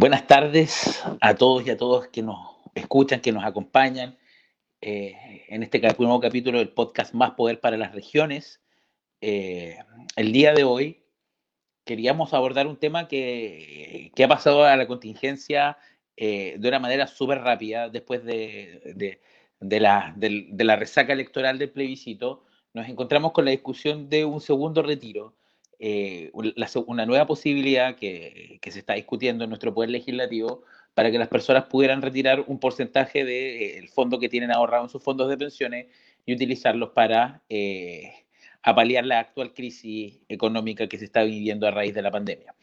Buenas tardes a todos y a todos que nos escuchan, que nos acompañan eh, en este nuevo capítulo del podcast Más Poder para las Regiones. Eh, el día de hoy queríamos abordar un tema que, ha pasado a la contingencia eh, de una manera súper rápida después de, la, de la resaca electoral del plebiscito. Nos encontramos con la discusión de un segundo retiro eh, una nueva posibilidad que, se está discutiendo en nuestro poder legislativo para que las personas pudieran retirar un porcentaje del fondo que tienen ahorrado en sus fondos de pensiones y utilizarlos para eh, apalear la actual crisis económica que se está viviendo a raíz de la pandemia.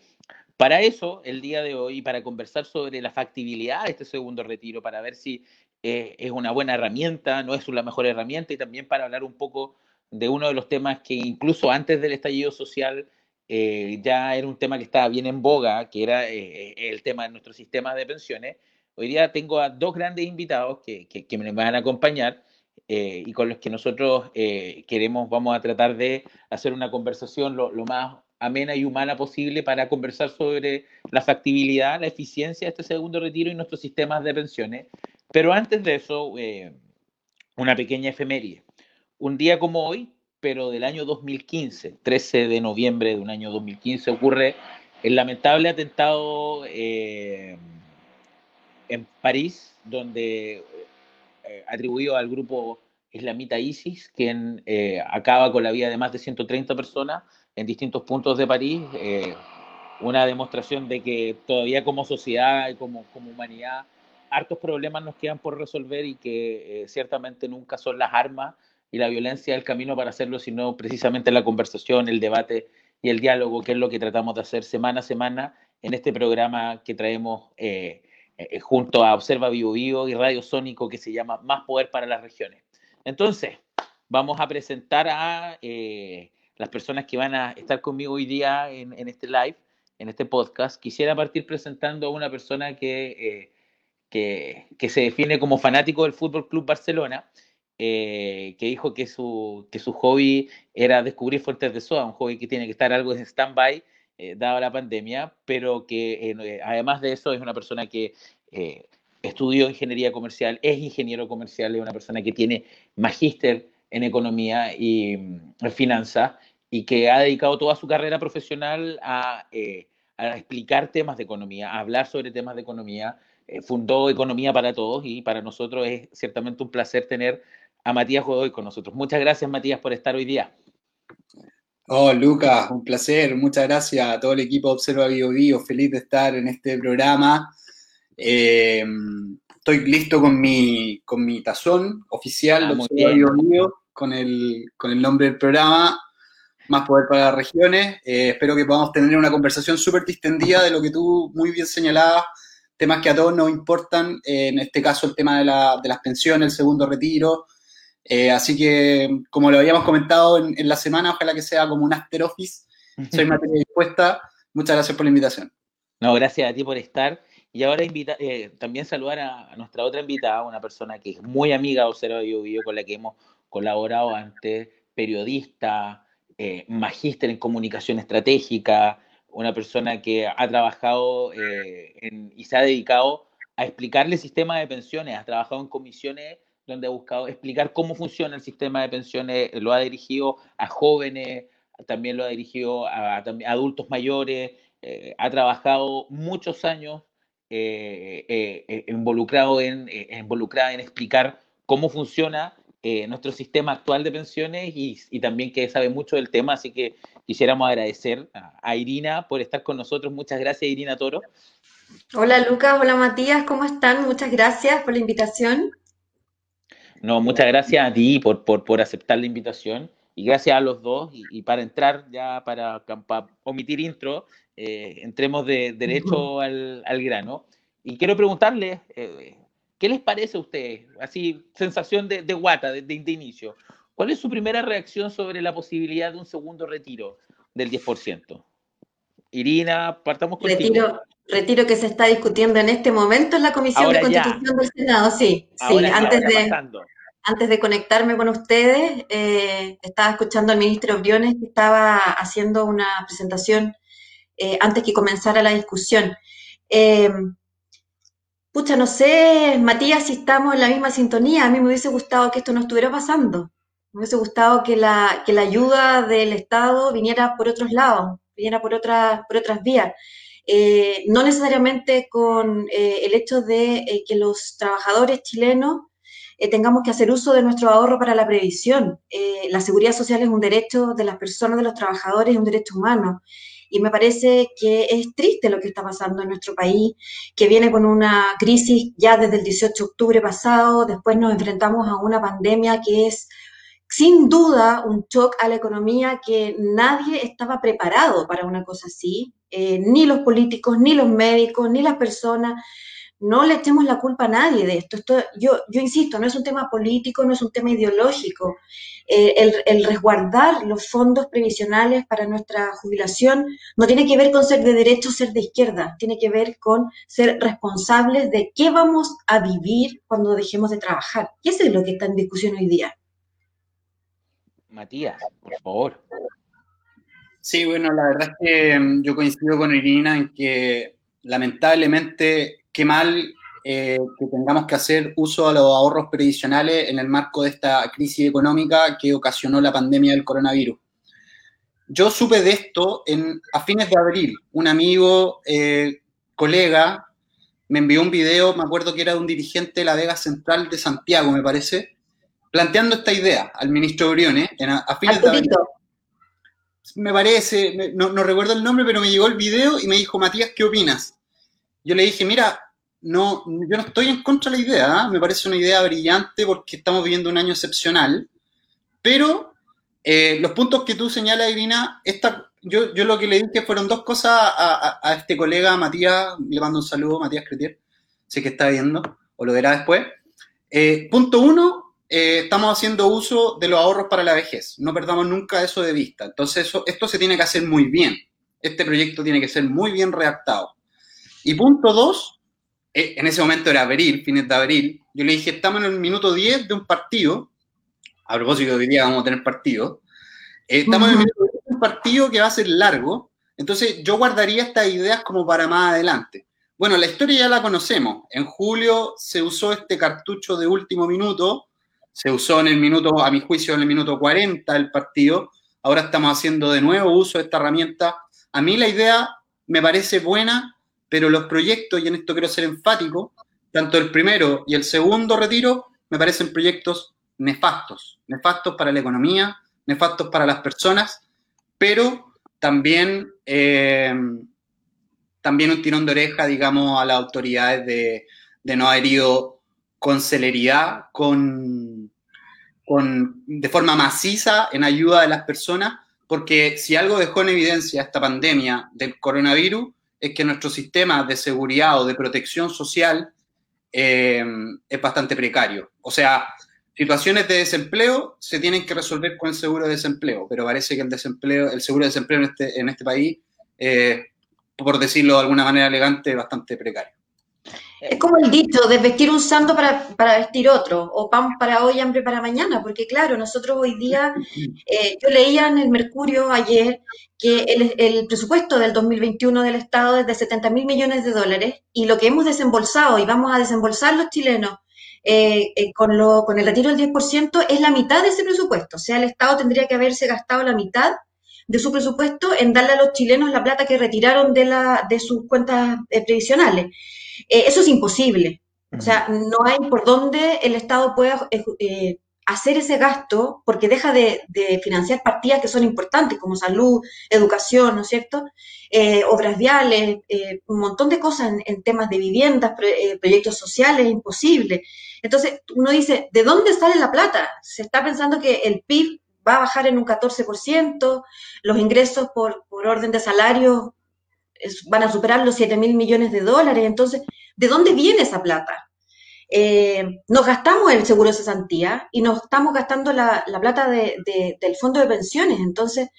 Para eso, el día de hoy, para conversar sobre la factibilidad de este segundo retiro, para ver si eh, es una buena herramienta, no es la mejor herramienta, y también para hablar un poco de uno de los temas que incluso antes del estallido social eh, ya era un tema que estaba bien en boga, que era eh, eh, el tema de nuestro sistema de pensiones. Hoy día tengo a dos grandes invitados que, que, me van a acompañar y con los que nosotros queremos, vamos a tratar de hacer una conversación lo, lo, más amena y humana posible para conversar sobre la factibilidad, la eficiencia de este segundo retiro y nuestros sistemas de pensiones. Pero antes de eso, una pequeña efeméride. Un día como hoy, pero del año 2015, 13 de noviembre de un año 2015, ocurre el lamentable atentado eh, en París, donde eh, atribuido al grupo islamita ISIS, quien eh, acaba con la vida de más de 130 personas en distintos puntos de París. una demostración de que todavía como sociedad y como, como humanidad hartos problemas nos quedan por resolver y que ciertamente nunca son las armas y la violencia el camino para hacerlo, sino precisamente la conversación, el debate y el diálogo, que es lo que tratamos de hacer semana a semana en este programa que traemos eh, eh, junto a Observa Vivo Vivo y Radio Sónico que se llama Más Poder para las Regiones. Entonces, vamos a presentar a eh, las personas que van a estar conmigo hoy día en, este live, en este podcast. Quisiera partir presentando a una persona que, que, que se define como fanático del Fútbol Club Barcelona eh, que dijo que su, que su hobby era descubrir fuentes de soda, un hobby que tiene que estar algo en stand-by, eh, dado la pandemia, pero que eh, además de eso es una persona que estudió ingeniería comercial, es ingeniero comercial, es una persona que tiene magíster en economía y en finanzas y que ha dedicado toda su carrera profesional a, a explicar temas de economía, a hablar sobre temas de economía, fundó Economía para Todos y para nosotros es ciertamente un placer tener a Matías Godoy con nosotros. Muchas gracias, Matías, por estar hoy día. Oh, Lucas, un placer. Muchas gracias a todo el equipo de Observa Bio Bio. Feliz de estar en este programa. Eh, estoy listo con mi, con mi tazón oficial de ah, Observa Bio Bio, con el, con el nombre del programa, Más Poder para las Regiones. Eh, espero que podamos tener una conversación súper distendida de lo que tú muy bien señalabas, temas que a todos nos importan, eh, en este caso el tema de, la, de las pensiones, el segundo retiro, eh, así que, como lo habíamos comentado en, la semana, ojalá que sea como un after office. Soy materia dispuesta. Muchas gracias por la invitación. No, gracias a ti por estar. Y ahora invita, eh, también saludar a, nuestra otra invitada, una persona que es muy amiga de Observa Bio con la que hemos colaborado antes, periodista, eh, magíster en comunicación estratégica, una persona que ha trabajado y se ha dedicado a explicarle el sistema de pensiones, ha trabajado en comisiones donde ha buscado explicar cómo funciona el sistema de pensiones, lo ha dirigido a jóvenes, también lo ha dirigido a, adultos mayores, eh, ha trabajado muchos años eh, eh, involucrado en, involucrada en explicar cómo funciona nuestro sistema actual de pensiones y, también que sabe mucho del tema, así que quisiéramos agradecer a, a Irina por estar con nosotros. Muchas gracias, Irina Toro. Hola Lucas, hola Matías, ¿cómo están? Muchas gracias por la invitación. No, muchas gracias a ti por, por, aceptar la invitación y gracias a los dos. Y, para entrar ya, para, omitir intro, eh, entremos de derecho al, grano. Y quiero preguntarles, eh, ¿qué les parece a ustedes? Así, sensación de, guata, de, inicio. ¿Cuál es su primera reacción sobre la posibilidad de un segundo retiro del 10%? Irina, partamos contigo. Retiro, retiro que se está discutiendo en este momento en la Comisión de Constitución del Senado, sí. sí, antes de, antes de conectarme con ustedes, eh, estaba escuchando al ministro Briones que estaba haciendo una presentación eh, antes que comenzara la discusión. Eh, pucha, no sé, Matías, si estamos en la misma sintonía. A mí me hubiese gustado que esto no estuviera pasando. Me hubiese gustado que la, que la ayuda del Estado viniera por otros lados, viniera por, otras por otras vías. Eh, no necesariamente con eh, el hecho de eh, que los trabajadores chilenos tengamos que hacer uso de nuestro ahorro para la previsión. la seguridad social es un derecho de las personas, de los trabajadores, es un derecho humano. Y me parece que es triste lo que está pasando en nuestro país, que viene con una crisis ya desde el 18 de octubre pasado, después nos enfrentamos a una pandemia que es sin duda un shock a la economía que nadie estaba preparado para una cosa así, eh, ni los políticos, ni los médicos, ni las personas. No le echemos la culpa a nadie de esto. esto yo, yo insisto, no es un tema político, no es un tema ideológico. Eh, el, el, resguardar los fondos previsionales para nuestra jubilación no tiene que ver con ser de derecha o ser de izquierda, tiene que ver con ser responsables de qué vamos a vivir cuando dejemos de trabajar. Y eso es lo que está en discusión hoy día. Matías, por favor. Sí, bueno, la verdad es que mm, yo coincido con Irina en que lamentablemente qué mal eh, que tengamos que hacer uso a los ahorros previsionales en el marco de esta crisis económica que ocasionó la pandemia del coronavirus. Yo supe de esto en, a fines de abril. Un amigo, eh, colega, me envió un video, me acuerdo que era de un dirigente de la Vega Central de Santiago, me parece, planteando esta idea al ministro Briones a, fines de abril. Me parece, no, recuerdo el nombre, pero me llegó el video y me dijo, Matías, ¿qué opinas? Yo le dije, mira, no, yo no estoy en contra de la idea, ¿ah? me parece una idea brillante porque estamos viviendo un año excepcional, pero eh, los puntos que tú señalas, Irina, esta, yo, yo lo que le dije fueron dos cosas a, este colega, Matías, le mando un saludo, Matías Cretier, sé que está viendo, o lo verá después. Eh, punto uno, eh, estamos haciendo uso de los ahorros para la vejez. No perdamos nunca eso de vista. Entonces, eso, esto se tiene que hacer muy bien. Este proyecto tiene que ser muy bien redactado. Y punto dos, eh, en ese momento era abril, fines de abril, yo le dije, estamos en el minuto 10 de un partido, a propósito hoy día vamos a tener partido, eh, estamos en el minuto 10 de un partido que va a ser largo, entonces yo guardaría estas ideas como para más adelante. Bueno, la historia ya la conocemos. En julio se usó este cartucho de último minuto se usó en el minuto, a mi juicio, en el minuto 40 del partido. Ahora estamos haciendo de nuevo uso de esta herramienta. A mí la idea me parece buena, pero los proyectos, y en esto quiero ser enfático, tanto el primero y el segundo retiro me parecen proyectos nefastos, nefastos para la economía, nefastos para las personas, pero también, eh, también un tirón de oreja, digamos, a las autoridades de, de no haber ido con celeridad, con, con, de forma maciza en ayuda de las personas, porque si algo dejó en evidencia esta pandemia del coronavirus es que nuestro sistema de seguridad o de protección social eh, es bastante precario. O sea, situaciones de desempleo se tienen que resolver con el seguro de desempleo, pero parece que el desempleo, el seguro de desempleo en este, en este país, eh, por decirlo de alguna manera elegante, es bastante precario. Es como el dicho, desvestir un santo para, para, vestir otro, o pan para hoy, hambre para mañana, porque claro, nosotros hoy día, eh, yo leía en el Mercurio ayer que el, el, presupuesto del 2021 del Estado es de 70 mil millones de dólares y lo que hemos desembolsado y vamos a desembolsar los chilenos eh, eh, con, lo, con el retiro del 10% es la mitad de ese presupuesto, o sea, el Estado tendría que haberse gastado la mitad de su presupuesto en darle a los chilenos la plata que retiraron de, la, de sus cuentas previsionales. Eh, eso es imposible. O sea, no hay por dónde el Estado pueda eh, eh, hacer ese gasto porque deja de, financiar partidas que son importantes como salud, educación, ¿no es cierto? obras viales, un montón de cosas en, temas de viviendas, proyectos sociales, imposible. Entonces, uno dice, ¿de dónde sale la plata? Se está pensando que el PIB va a bajar en un 14%, los ingresos por, por orden de van a superar los 7 mil millones de dólares. Entonces, ¿de dónde viene esa plata? Eh, nos gastamos el seguro de cesantía y nos estamos gastando la, plata del fondo de pensiones. Entonces,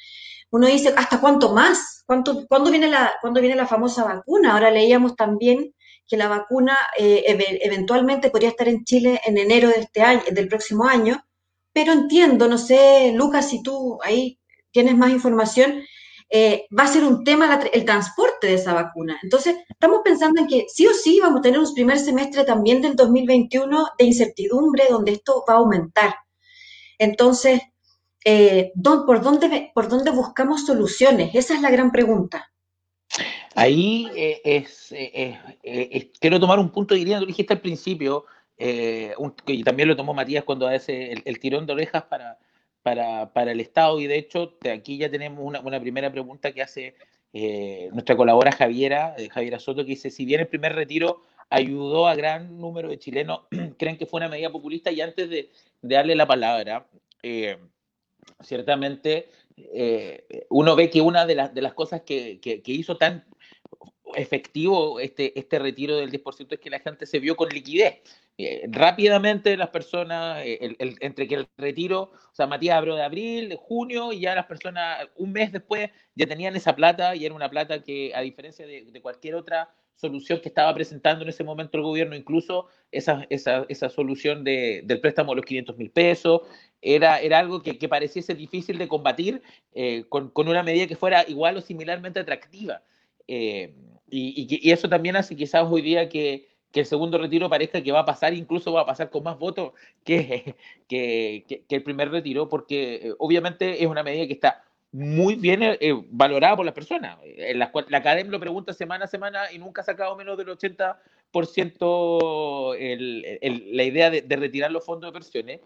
uno dice, ¿hasta cuánto más? ¿Cuánto, ¿cuándo, viene la, ¿Cuándo viene la famosa vacuna? Ahora leíamos también que la vacuna eh, eventualmente podría estar en Chile en enero de este año, del próximo año, pero entiendo, no sé, Lucas, si tú ahí tienes más información, eh, va a ser un tema el transporte de esa vacuna. Entonces, estamos pensando en que sí o sí vamos a tener un primer semestre también del 2021 de incertidumbre donde esto va a aumentar. Entonces, eh, ¿por, dónde, ¿por dónde buscamos soluciones? Esa es la gran pregunta. Ahí eh, es, quiero tomar un punto, diría, tú dijiste al principio, y también lo tomó Matías cuando hace el tirón de orejas para, para, el Estado y de hecho aquí ya tenemos una, primera pregunta que hace eh, nuestra colaboradora Javiera, eh, Javiera Soto, que dice, si bien el primer retiro ayudó a gran número de chilenos, creen que fue una medida populista y antes de, darle la palabra, eh, ciertamente uno ve que una de las, de las cosas que, que, que hizo tan efectivo este, este retiro del 10% es que la gente se vio con liquidez. Eh, rápidamente las personas, eh, entre que el retiro, o sea, Matías abrió de abril, de junio, y ya las personas un mes después ya tenían esa plata y era una plata que a diferencia de, cualquier otra solución que estaba presentando en ese momento el gobierno, incluso esa, esa, esa solución de, del préstamo de los 500 mil pesos, era, era algo que, que, pareciese difícil de combatir eh, con, con, una medida que fuera igual o similarmente atractiva. Y, eso también hace quizás hoy día que, el segundo retiro parezca que va a pasar, incluso va a pasar con más votos que, que, el primer retiro, porque eh, obviamente es una medida que está muy bien eh, valorada por las personas. En la, la academia lo pregunta semana a semana y nunca ha sacado menos del 80% el, la idea de, retirar los fondos de pensiones.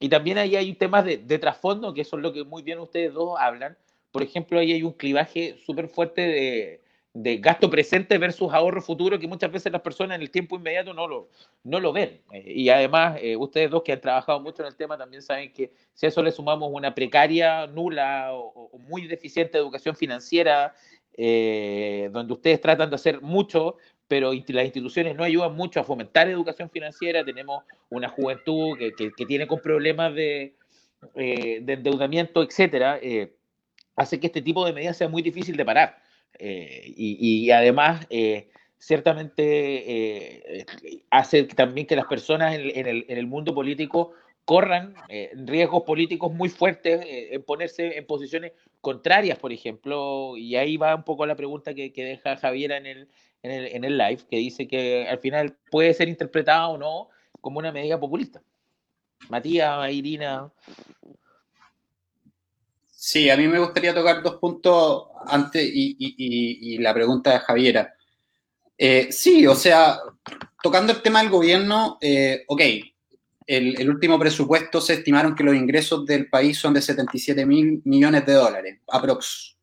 Y también ahí hay temas de, de trasfondo, que son lo que muy bien ustedes dos hablan. Por ejemplo, ahí hay un clivaje súper fuerte de, de gasto presente versus ahorro futuro que muchas veces las personas en el tiempo inmediato no lo, no lo ven. Eh, y además, eh, ustedes dos que han trabajado mucho en el tema también saben que si a eso le sumamos una precaria, nula o, muy deficiente educación financiera, eh, donde ustedes tratan de hacer mucho, pero las instituciones no ayudan mucho a fomentar educación financiera, tenemos una juventud que, que, tiene con problemas de, de endeudamiento, etcétera, hace que este tipo de medidas sea muy difícil de parar. Eh, y, además, eh, ciertamente eh, hace también que las personas en, el, mundo político corran riesgos políticos muy fuertes en ponerse en posiciones contrarias, por ejemplo, y ahí va un poco la pregunta que, deja Javiera en el, en el, en el live, que dice que al final puede ser interpretada o no como una medida populista. Matías, Irina. Sí, a mí me gustaría tocar dos puntos antes y, la pregunta de Javiera. Eh, sí, o sea, tocando el tema del gobierno, eh, ok, el, último presupuesto se estimaron que los ingresos del país son de 77 mil millones de dólares, aprox.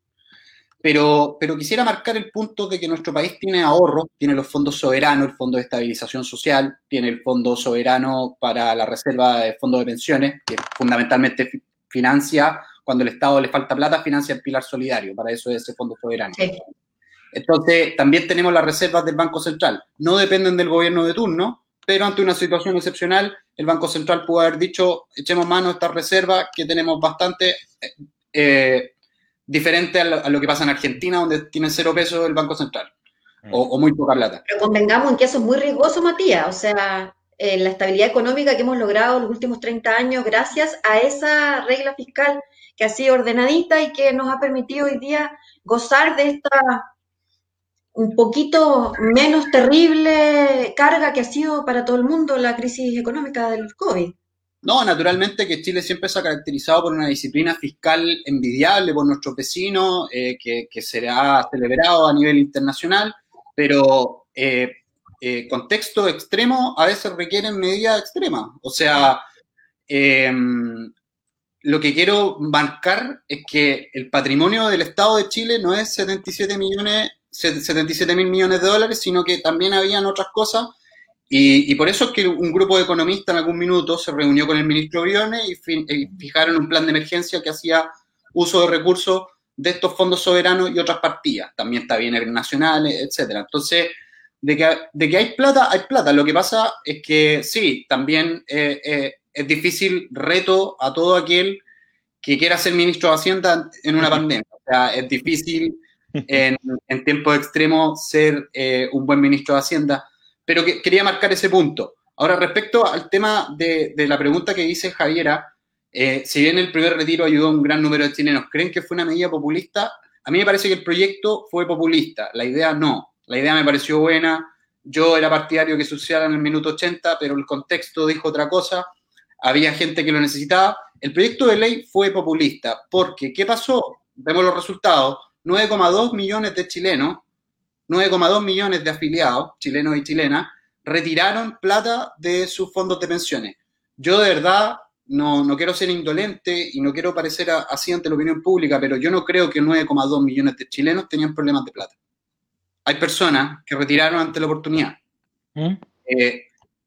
Pero, pero quisiera marcar el punto de que nuestro país tiene ahorros, tiene los fondos soberanos, el Fondo de Estabilización Social, tiene el Fondo Soberano para la Reserva de Fondos de Pensiones, que fundamentalmente financia cuando el Estado le falta plata, financia el pilar solidario, para eso es ese fondo soberano. Entonces, también tenemos las reservas del Banco Central. No dependen del gobierno de turno, pero ante una situación excepcional, el Banco Central pudo haber dicho, echemos mano a estas reservas que tenemos bastante eh, diferente a lo, que pasa en Argentina, donde tiene cero pesos el Banco Central, o, o, muy poca plata. Pero convengamos en que eso es muy riesgoso, Matías, o sea, eh, la estabilidad económica que hemos logrado los últimos 30 años gracias a esa regla fiscal que ha sido ordenadita y que nos ha permitido hoy día gozar de esta un poquito menos terrible carga que ha sido para todo el mundo la crisis económica del COVID. No, naturalmente que Chile siempre se ha caracterizado por una disciplina fiscal envidiable por nuestros vecinos, eh, que, que, se ha celebrado a nivel internacional, pero eh, eh, contextos extremos a veces requieren medidas extremas. O sea, em, lo que quiero marcar es que el patrimonio del Estado de Chile no es 77 millones, 77 mil millones de dólares, sino que también habían otras cosas. Y, por eso es que un grupo de economistas en algún minuto se reunió con el ministro Briones y, fijaron un plan de emergencia que hacía uso de recursos de estos fondos soberanos y otras partidas. También está bienes nacionales, etcétera. Entonces, de que, de que hay plata, hay plata. Lo que pasa es que sí, también eh, eh, es difícil reto a todo aquel que quiera ser ministro de Hacienda en una pandemia. O sea, es difícil en, en tiempos extremos ser eh, un buen ministro de Hacienda, pero que, quería marcar ese punto. Ahora, respecto al tema de, de la pregunta que dice Javiera, eh, si bien el primer retiro ayudó a un gran número de chilenos, ¿creen que fue una medida populista? A mí me parece que el proyecto fue populista, la idea no. La idea me pareció buena, yo era partidario que sucediera en el minuto 80, pero el contexto dijo otra cosa, había gente que lo necesitaba. El proyecto de ley fue populista, porque ¿qué pasó? Vemos los resultados, 9,2 millones de chilenos, 9,2 millones de afiliados, chilenos y chilenas, retiraron plata de sus fondos de pensiones. Yo de verdad no, no quiero ser indolente y no quiero parecer así ante la opinión pública, pero yo no creo que 9,2 millones de chilenos tenían problemas de plata. Hay personas que retiraron ante la oportunidad. ¿Mm? Eh,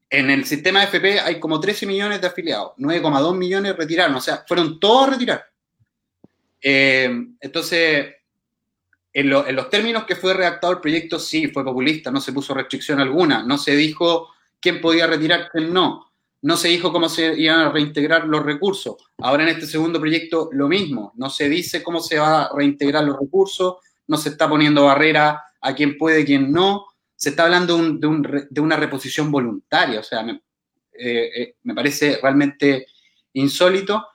en el sistema FP hay como 13 millones de afiliados, 9,2 millones retiraron, o sea, fueron todos a retirar. Eh, entonces, en, en, los términos que fue redactado el proyecto, sí, fue populista, no se puso restricción alguna, no se dijo quién podía retirar, quién no no se dijo cómo se iban a reintegrar los recursos. Ahora en este segundo proyecto lo mismo, no se dice cómo se va a reintegrar los recursos, no se está poniendo barrera a quién puede, quién no, se está hablando de, una reposición voluntaria, o sea, me, eh, eh, parece realmente insólito.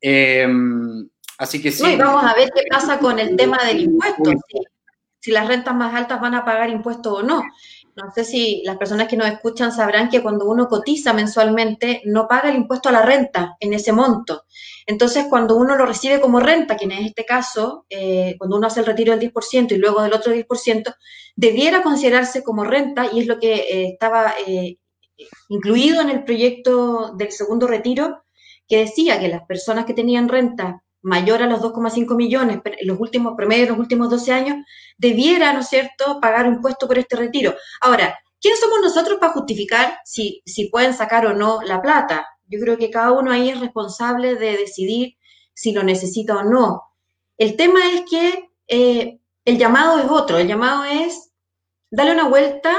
Em, así que sí. vamos a ver qué pasa con el tema del impuesto, si las rentas más altas van a pagar impuestos o no. No sé si las personas que nos escuchan sabrán que cuando uno cotiza mensualmente no paga el impuesto a la renta en ese monto. Entonces, cuando uno lo recibe como renta, que en este caso, eh, cuando uno hace el retiro del 10% y luego del otro 10%, debiera considerarse como renta y es lo que eh, estaba eh, incluido en el proyecto del segundo retiro, que decía que las personas que tenían renta mayor a los 2,5 millones los últimos promedios, los últimos 12 años, debiera, ¿no es cierto?, pagar impuesto por este retiro. Ahora, ¿quién somos nosotros para justificar si, si pueden sacar o no la plata? Yo creo que cada uno ahí es responsable de decidir si lo necesita o no. El tema es que eh, el llamado es otro, el llamado es darle una vuelta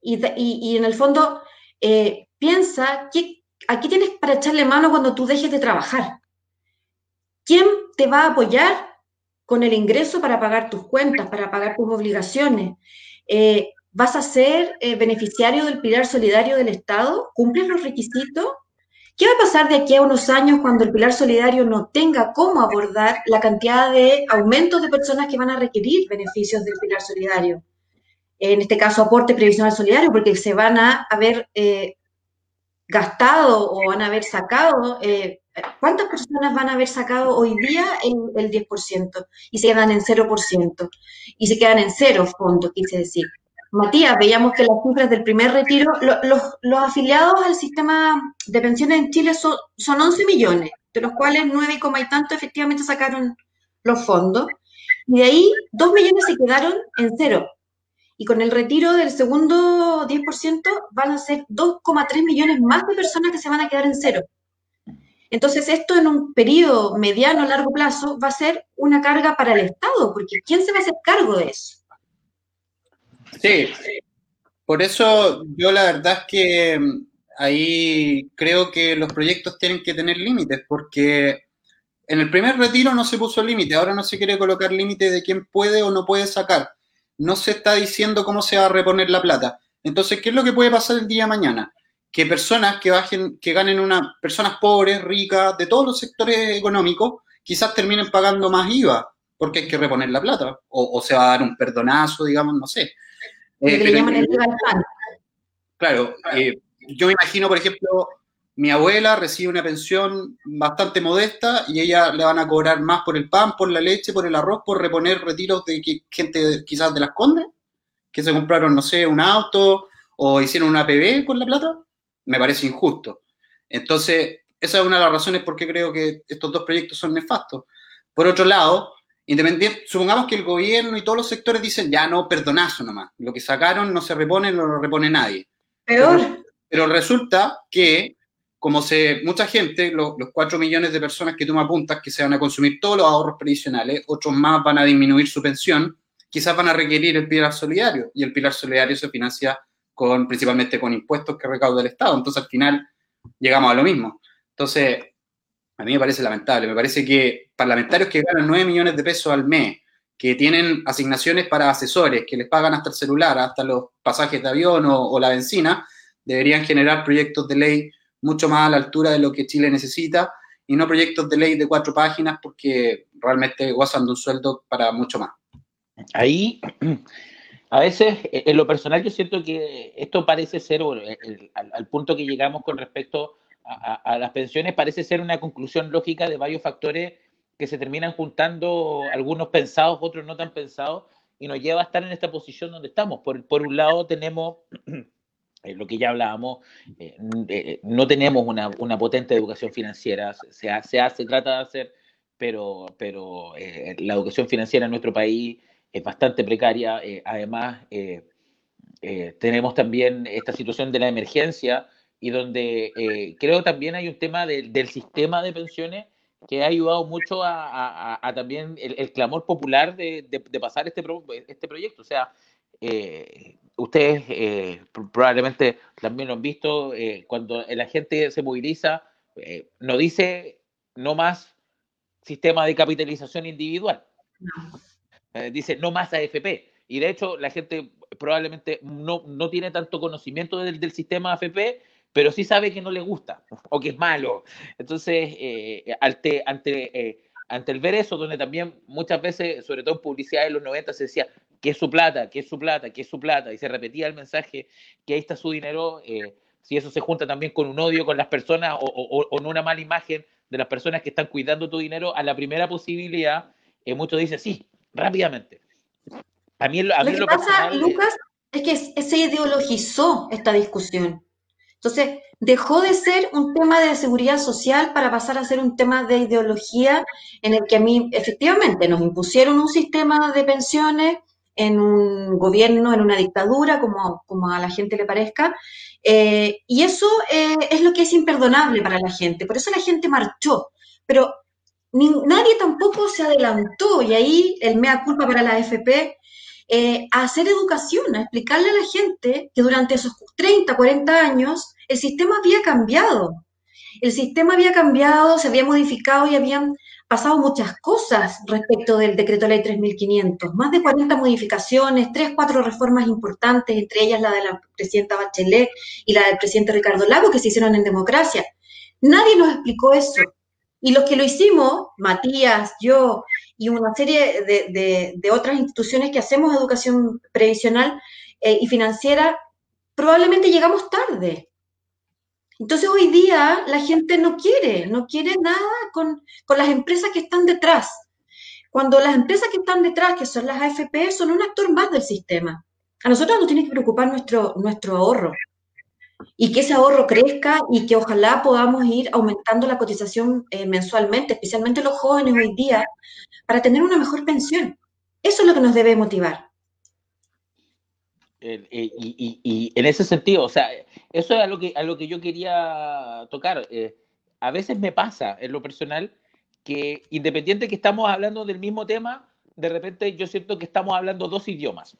y, y, en el fondo eh, piensa que aquí tienes para echarle mano cuando tú dejes de trabajar. ¿Quién te va a apoyar con el ingreso para pagar tus cuentas, para pagar tus obligaciones? Eh, ¿Vas a ser eh, beneficiario del pilar solidario del Estado? ¿Cumples los requisitos? ¿Qué va a pasar de aquí a unos años cuando el pilar solidario no tenga cómo abordar la cantidad de aumentos de personas que van a requerir beneficios del pilar solidario? En este caso, aporte previsional solidario, porque se van a haber eh, gastado o van a haber sacado ¿Cuántas personas van a haber sacado hoy día el, 10% y se quedan en 0%? Y se quedan en cero fondos, quise decir. Matías, veíamos que las cifras del primer retiro, los, afiliados al sistema de pensiones en Chile son, son 11 millones, de los cuales 9, y tanto efectivamente sacaron los fondos. Y de ahí 2 millones se quedaron en cero. Y con el retiro del segundo 10% van a ser 2,3 millones más de personas que se van a quedar en cero. Entonces, esto en un periodo mediano, largo plazo, va a ser una carga para el Estado, porque ¿quién se va a hacer cargo de eso? Sí, por eso yo la verdad es que mm, ahí creo que los proyectos tienen que tener límites, porque en el primer retiro no se puso límite, ahora no se quiere colocar límite de quién puede o no puede sacar. No se está diciendo cómo se va a reponer la plata. Entonces, ¿qué es lo que puede pasar el día de mañana? Que personas que bajen, que ganen una, personas pobres, ricas, de todos los sectores económicos, quizás terminen pagando más IVA, porque hay que reponer la plata, o, se va a dar un perdonazo, digamos, no sé. Eh, claro, eh, yo me imagino, por ejemplo, mi abuela recibe una pensión bastante modesta y ella le van a cobrar más por el pan, por la leche, por el arroz, por reponer retiros de gente quizás de las condes, que se compraron, no sé, un auto o hicieron una PB con la plata me parece injusto. Entonces, esa es una de las razones por qué creo que estos dos proyectos son nefastos. Por otro lado, independiente, supongamos que el gobierno y todos los sectores dicen, ya no, perdonazo nomás, lo que sacaron no se repone, no lo repone nadie. Peor. Pero, resulta que, como se, mucha gente, los, los 4 millones de personas que tú me apuntas, que se van a consumir todos los ahorros previsionales, otros más van a disminuir su pensión, quizás van a requerir el pilar solidario, y el pilar solidario se financia con, principalmente con impuestos que recauda el Estado. Entonces, al final, llegamos a lo mismo. Entonces, a mí me parece lamentable. Me parece que parlamentarios que ganan 9 millones de pesos al mes, que tienen asignaciones para asesores, que les pagan hasta el celular, hasta los pasajes de avión o, la benzina, deberían generar proyectos de ley mucho más a la altura de lo que Chile necesita y no proyectos de ley de cuatro páginas porque realmente gozan de un sueldo para mucho más. Ahí, a veces, en lo personal, yo siento que esto parece ser, al, punto que llegamos con respecto a, las pensiones, parece ser una conclusión lógica de varios factores que se terminan juntando, algunos pensados, otros no tan pensados, y nos lleva a estar en esta posición donde estamos. Por, por un lado tenemos eh, lo que ya hablábamos, eh, eh, no tenemos una, una, potente educación financiera, se, hace, se trata de hacer, pero, pero la educación financiera en nuestro país es bastante precaria. además, tenemos también esta situación de la emergencia y donde creo también hay un tema del sistema de pensiones que ha ayudado mucho a, también el, clamor popular de, de, pasar este, este proyecto. O sea, eh, ustedes eh, probablemente también lo han visto, eh, cuando la gente se moviliza, no dice no más sistema de capitalización individual, dice no más AFP. Y de hecho la gente probablemente no, no tiene tanto conocimiento del, del sistema AFP, pero sí sabe que no le gusta o que es malo. Entonces, ante, ante, ante el ver eso, donde también muchas veces, sobre todo en publicidad en los 90, se decía, que es su plata, que es su plata, que es su plata, y se repetía el mensaje que ahí está su dinero, eh, si eso se junta también con un odio con las personas o, o, una mala imagen de las personas que están cuidando tu dinero, a la primera posibilidad, eh, muchos dicen sí, rápidamente. A mí, a mí lo que pasa, Lucas, es que se ideologizó esta discusión. Entonces, dejó de ser un tema de seguridad social para pasar a ser un tema de ideología en el que a mí efectivamente nos impusieron un sistema de pensiones en un gobierno, en una dictadura, como, como a la gente le parezca. Eh, y eso eh, es lo que es imperdonable para la gente. Por eso la gente marchó. Pero nadie tampoco se adelantó, y ahí el mea culpa para la AFP, eh, a hacer educación, a explicarle a la gente que durante esos 30, 40 años el sistema había cambiado. El sistema había cambiado, se había modificado y habían pasado muchas cosas respecto del decreto ley 3500, más de 40 modificaciones, tres, cuatro reformas importantes, entre ellas la de la presidenta Bachelet y la del presidente Ricardo Lago, que se hicieron en democracia. Nadie nos explicó eso. Y los que lo hicimos, Matías, yo y una serie de, otras instituciones que hacemos educación previsional eh, y financiera, probablemente llegamos tarde. Entonces hoy día la gente no quiere, no quiere nada con, las empresas que están detrás. Cuando las empresas que están detrás, que son las AFP, son un actor más del sistema. A nosotros nos tiene que preocupar nuestro, nuestro ahorro y que ese ahorro crezca y que ojalá podamos ir aumentando la cotización eh, mensualmente, especialmente los jóvenes hoy día, para tener una mejor pensión. Eso es lo que nos debe motivar. Eh, y, en ese sentido, o sea, eso es a lo que, a lo que yo quería tocar. Eh, a veces me pasa en lo personal que independiente que estamos hablando del mismo tema, de repente yo siento que estamos hablando dos idiomas.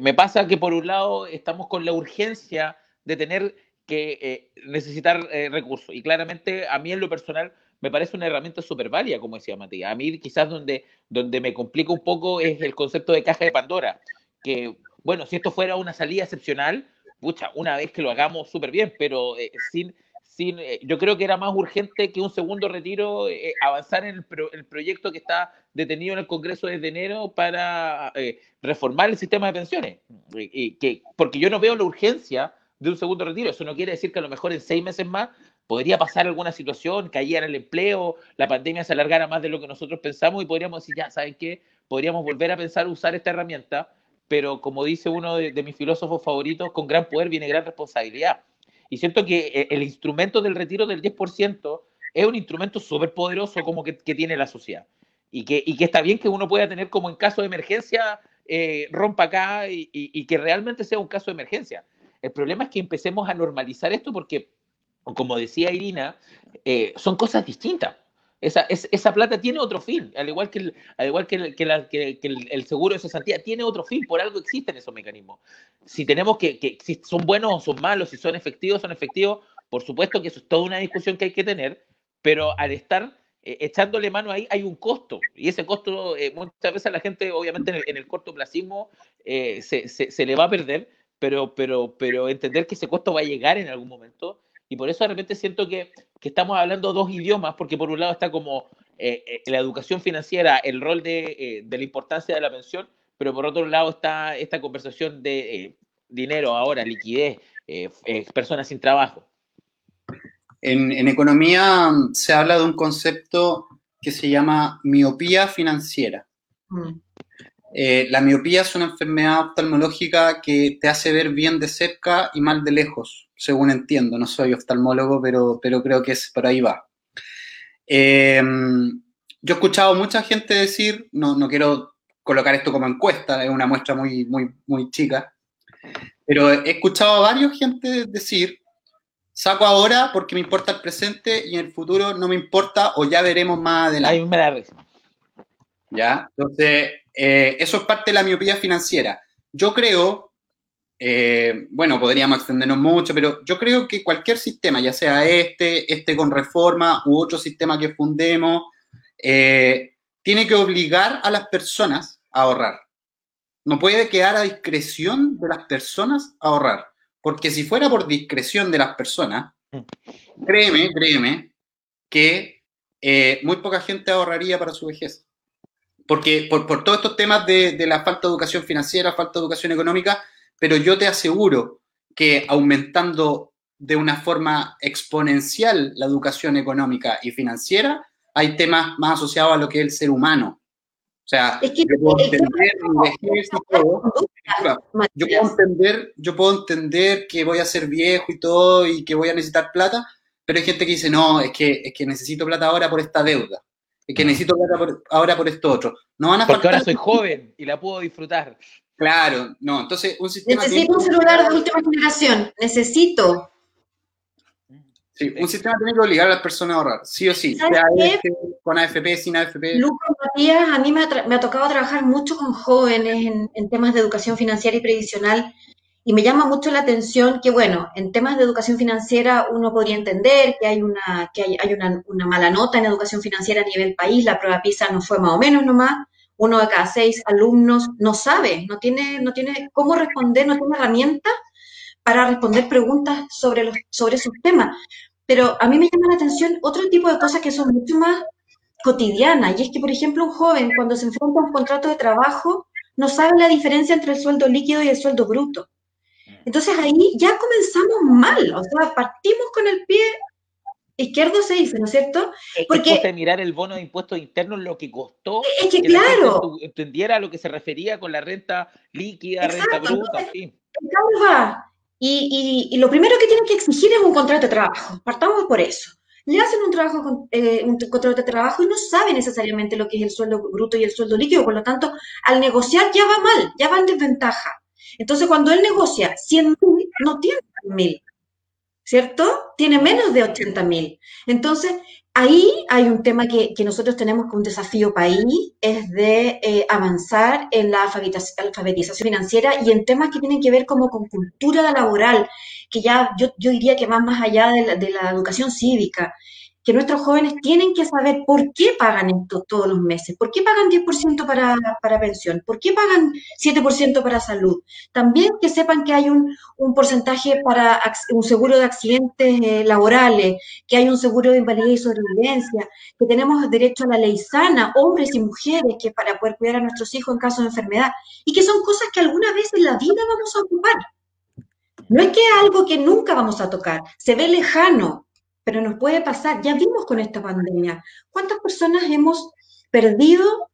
Me pasa que por un lado estamos con la urgencia de tener que necesitar recursos y claramente a mí en lo personal me parece una herramienta súper válida, como decía Matías. A mí quizás donde, donde me complica un poco es el concepto de caja de Pandora, que bueno, si esto fuera una salida excepcional, pucha, una vez que lo hagamos súper bien, pero eh, sin, sin eh, yo creo que era más urgente que un segundo retiro eh, avanzar en el, proyecto que está detenido en el Congreso desde enero para reformar el sistema de pensiones. que, porque yo no veo la urgencia de un segundo retiro. Eso no quiere decir que a lo mejor en seis meses más podría pasar alguna situación, cayera el empleo, la pandemia se alargara más de lo que nosotros pensamos y podríamos decir, ya, ¿saben qué? Podríamos volver a pensar usar esta herramienta pero como dice uno de, mis filósofos favoritos, con gran poder viene gran responsabilidad. Y siento que eh, el instrumento del retiro del 10% es un instrumento súper poderoso como que, tiene la sociedad. Y que, y que está bien que uno pueda tener como en caso de emergencia, eh, rompa acá y, que realmente sea un caso de emergencia. El problema es que empecemos a normalizar esto porque, como decía Irina, eh, son cosas distintas. Esa, esa plata tiene otro fin, al igual que el, al igual que, el, que, el, seguro de cesantía tiene otro fin, por algo existen esos mecanismos. Si tenemos que, que si son buenos o son malos, si son efectivos son efectivos, por supuesto que eso es toda una discusión que hay que tener, pero al estar eh, echándole mano ahí hay un costo, y ese costo eh, muchas veces la gente, obviamente en el, corto cortoplacismo, eh, se, se, se, le va a perder, pero, pero, pero entender que ese costo va a llegar en algún momento y por eso de repente siento que, que estamos hablando dos idiomas, porque por un lado está como la educación financiera, el rol de, de, la importancia de la pensión, pero por otro lado está esta conversación de dinero ahora, liquidez, personas sin trabajo. En, en, economía mm, se habla de un concepto que se llama miopía financiera. Mm. Eh, la miopía es una enfermedad oftalmológica que te hace ver bien de cerca y mal de lejos, según entiendo. No soy oftalmólogo, pero, pero creo que es por ahí va. Eh, yo he escuchado mucha gente decir, no, no quiero colocar esto como encuesta, es una muestra muy, muy, muy chica, pero he escuchado a varios gente decir, saco ahora porque me importa el presente y en el futuro no me importa o ya veremos más adelante. Ahí me da risa. ¿Ya? Entonces, eh, eso es parte de la miopía financiera. Yo creo, eh, bueno, podríamos extendernos mucho, pero yo creo que cualquier sistema, ya sea este, este con reforma u otro sistema que fundemos, eh, tiene que obligar a las personas a ahorrar. No puede quedar a discreción de las personas a ahorrar. Porque si fuera por discreción de las personas, créeme, créeme, que muy poca gente ahorraría para su vejez porque por, todos estos temas de, la falta de educación financiera, falta de educación económica, pero yo te aseguro que aumentando de una forma exponencial la educación económica y financiera, hay temas más asociados a lo que es el ser humano. O sea, yo, puedo entender, yo, puedo entender, yo puedo entender que voy a ser viejo y todo y que voy a necesitar plata, pero hay gente que dice, no, es que, es que necesito plata ahora por esta deuda que necesito ahora por esto otro. No van a Porque ahora soy joven y la puedo disfrutar. Claro, no, entonces un sistema... Necesito un celular de última generación, necesito. Sí, un sistema tiene que obligar a las personas a ahorrar, sí o sí, sea con AFP, sin AFP. Lucas Matías, a mí me ha, tocado trabajar mucho con jóvenes en, en, temas de educación financiera y previsional y me llama mucho la atención que, bueno, en temas de educación financiera uno podría entender que hay una, que hay, una, mala nota en educación financiera a nivel país, la prueba PISA no fue más o menos nomás, uno de cada seis alumnos no sabe, no tiene, no tiene cómo responder, no tiene herramientas para responder preguntas sobre, los, sobre esos temas. Pero a mí me llama la atención otro tipo de cosas que son mucho más cotidianas, y es que, por ejemplo, un joven cuando se enfrenta a un contrato de trabajo no sabe la diferencia entre el sueldo líquido y el sueldo bruto entonces ahí ya comenzamos mal, o sea, partimos con el pie izquierdo se dice, ¿no es cierto? Porque es mirar el bono de impuestos internos, lo que costó. Es que, claro. entendiera a lo que se refería con la renta líquida, renta bruta, sí. Y, y, lo primero que tienen que exigir es un contrato de trabajo. Partamos por eso. Le hacen un, trabajo, eh, un contrato de trabajo y no saben necesariamente lo que es el sueldo bruto y el sueldo líquido. Por lo tanto, al negociar ya va mal, ya va en desventaja. Entonces, cuando él negocia 100 mil, no tiene mil, ¿cierto? Tiene menos de 80 mil. Entonces, ahí hay un tema que, nosotros tenemos como un desafío país, es de eh, avanzar en la alfabetización financiera y en temas que tienen que ver como con cultura laboral, que ya yo, diría que van más allá de la educación cívica que nuestros jóvenes tienen que saber por qué pagan esto todos los meses, por qué pagan 10% para, para pensión, por qué pagan 7% para salud. También que sepan que hay un, porcentaje para un seguro de accidentes eh, laborales, que hay un seguro de invalidez y sobrevivencia, que tenemos derecho a la ley sana, hombres y mujeres, que para poder cuidar a nuestros hijos en caso de enfermedad, y que son cosas que alguna vez en la vida vamos a ocupar. No es que algo que nunca vamos a tocar, se ve lejano, pero nos puede pasar, ya vimos con esta pandemia, cuántas personas hemos perdido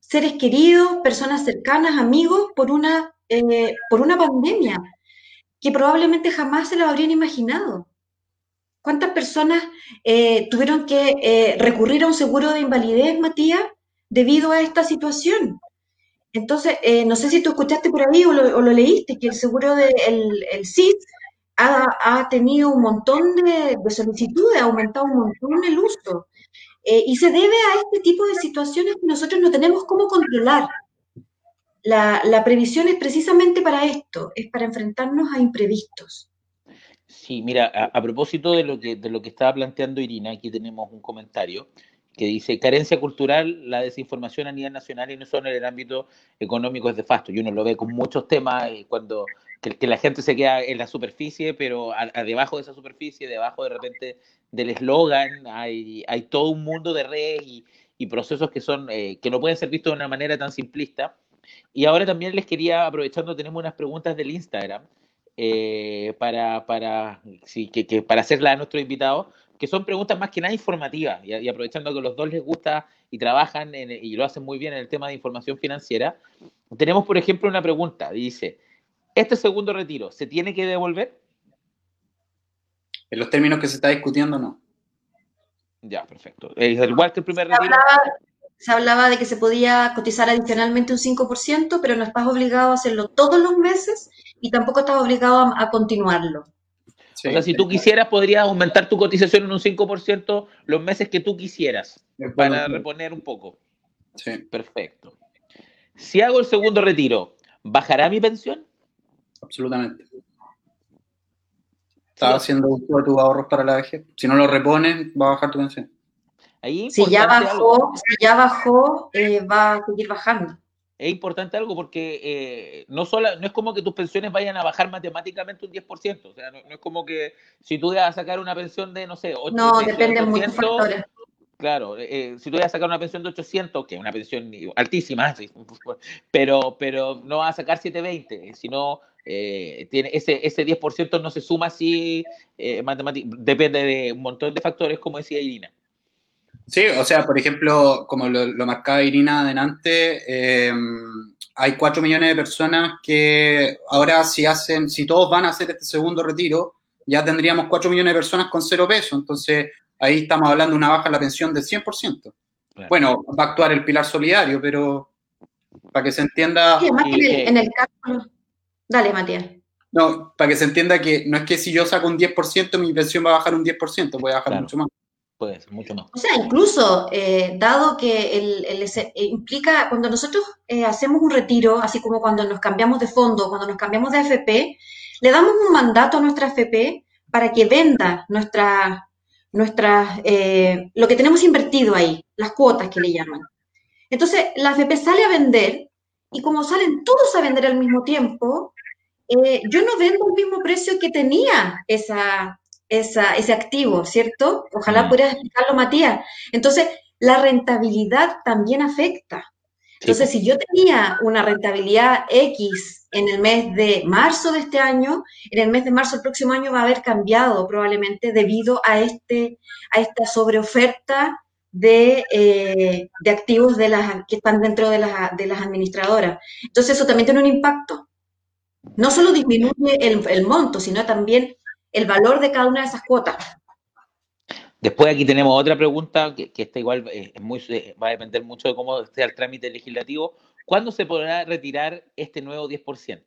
seres queridos, personas cercanas, amigos, por una, eh, por una pandemia que probablemente jamás se lo habrían imaginado. ¿Cuántas personas eh, tuvieron que eh, recurrir a un seguro de invalidez, Matías, debido a esta situación? Entonces, no sé si tú escuchaste por ahí o lo, leíste, que el seguro del de, el CIS ha, tenido un montón de, solicitudes, ha aumentado un montón el uso. Eh, y se debe a este tipo de situaciones que nosotros no tenemos cómo controlar. La, previsión es precisamente para esto, es para enfrentarnos a imprevistos. Sí, mira, a, propósito de lo, que, de lo que estaba planteando Irina, aquí tenemos un comentario que dice carencia cultural, la desinformación a nivel nacional y no solo en el ámbito económico es de facto. Y uno lo ve con muchos temas eh, cuando que, la gente se queda en la superficie, pero debajo de esa superficie, debajo de repente del eslogan, hay, todo un mundo de redes y, procesos que son eh, que no pueden ser vistos de una manera tan simplista. Y ahora también les quería, aprovechando, tenemos unas preguntas del Instagram eh, para, para, sí, que, para hacerla a nuestros invitados que son preguntas más que nada informativas, y, aprovechando que a los dos les gusta y trabajan y lo hacen muy bien en el tema de información financiera, tenemos, por ejemplo, una pregunta, dice, ¿este segundo retiro se tiene que devolver? En los términos que se está discutiendo, no. Ya, perfecto. Es igual que el primer retiro. se hablaba de que se podía cotizar adicionalmente un 5%, pero no estás obligado a hacerlo todos los meses y tampoco estás obligado a continuarlo o sea, si tú quisieras, podrías aumentar tu cotización en un 5% los meses que tú quisieras para reponer un poco. Sí. Perfecto. Si hago el segundo retiro, ¿bajará mi pensión? Absolutamente. Estás haciendo uso de tus ahorros para la vejez. Si no lo repones, va a bajar tu pensión. Ahí si ya bajó, si ya bajó, eh, va a seguir bajando es importante algo porque eh, no, solo, no es como que tus pensiones vayan a bajar matemáticamente un 10%. O sea, no, es como que si tú vas a sacar una pensión de, no sé, 800, No, depende de muchos factores. Claro, eh, eh, si tú vas a sacar una pensión de 800, que es una pensión altísima, pero, pero no vas a sacar 720, sino tiene ese, ese 10% no se suma así, depende de un montón de factores, como decía Irina. Sí, o sea, por ejemplo, como lo, marcaba Irina adelante, eh, hay cuatro millones de personas que ahora si hacen, si todos van a hacer este segundo retiro, ya tendríamos cuatro millones de personas con cero peso. Entonces, ahí estamos hablando de una baja en la pensión del 100%. Bueno, va a actuar el pilar solidario, pero para que se entienda... Sí, en, el, cálculo... Dale, Matías. No, para que se entienda que no es que si yo saco un 10%, mi pensión va a bajar un 10%, puede bajar mucho más puede ser mucho más. O sea, incluso, eh, dado que el, eh, implica, cuando nosotros eh, hacemos un retiro, así como cuando nos cambiamos de fondo, cuando nos cambiamos de FP, le damos un mandato a nuestra FP para que venda nuestra, nuestra, lo que tenemos invertido ahí, las cuotas que le llaman. Entonces, la FP sale a vender y como salen todos a vender al mismo tiempo, yo no vendo el mismo precio que tenía esa, ese activo, ¿cierto? Ojalá mm. pudieras explicarlo, Matías. Entonces, la rentabilidad también afecta. Entonces, si yo tenía una rentabilidad X en el mes de marzo de este año, en el mes de marzo del próximo año va a haber cambiado probablemente debido a, este, a esta sobreoferta de, eh, de activos de las, que están dentro de las, de las administradoras. Entonces, eso también tiene un impacto. No solo disminuye el, el monto, sino también el valor de cada una de esas cuotas. Después aquí tenemos otra pregunta que, está igual, eh, es muy, eh, va a depender mucho de cómo sea el trámite legislativo. ¿Cuándo se podrá retirar este nuevo 10%?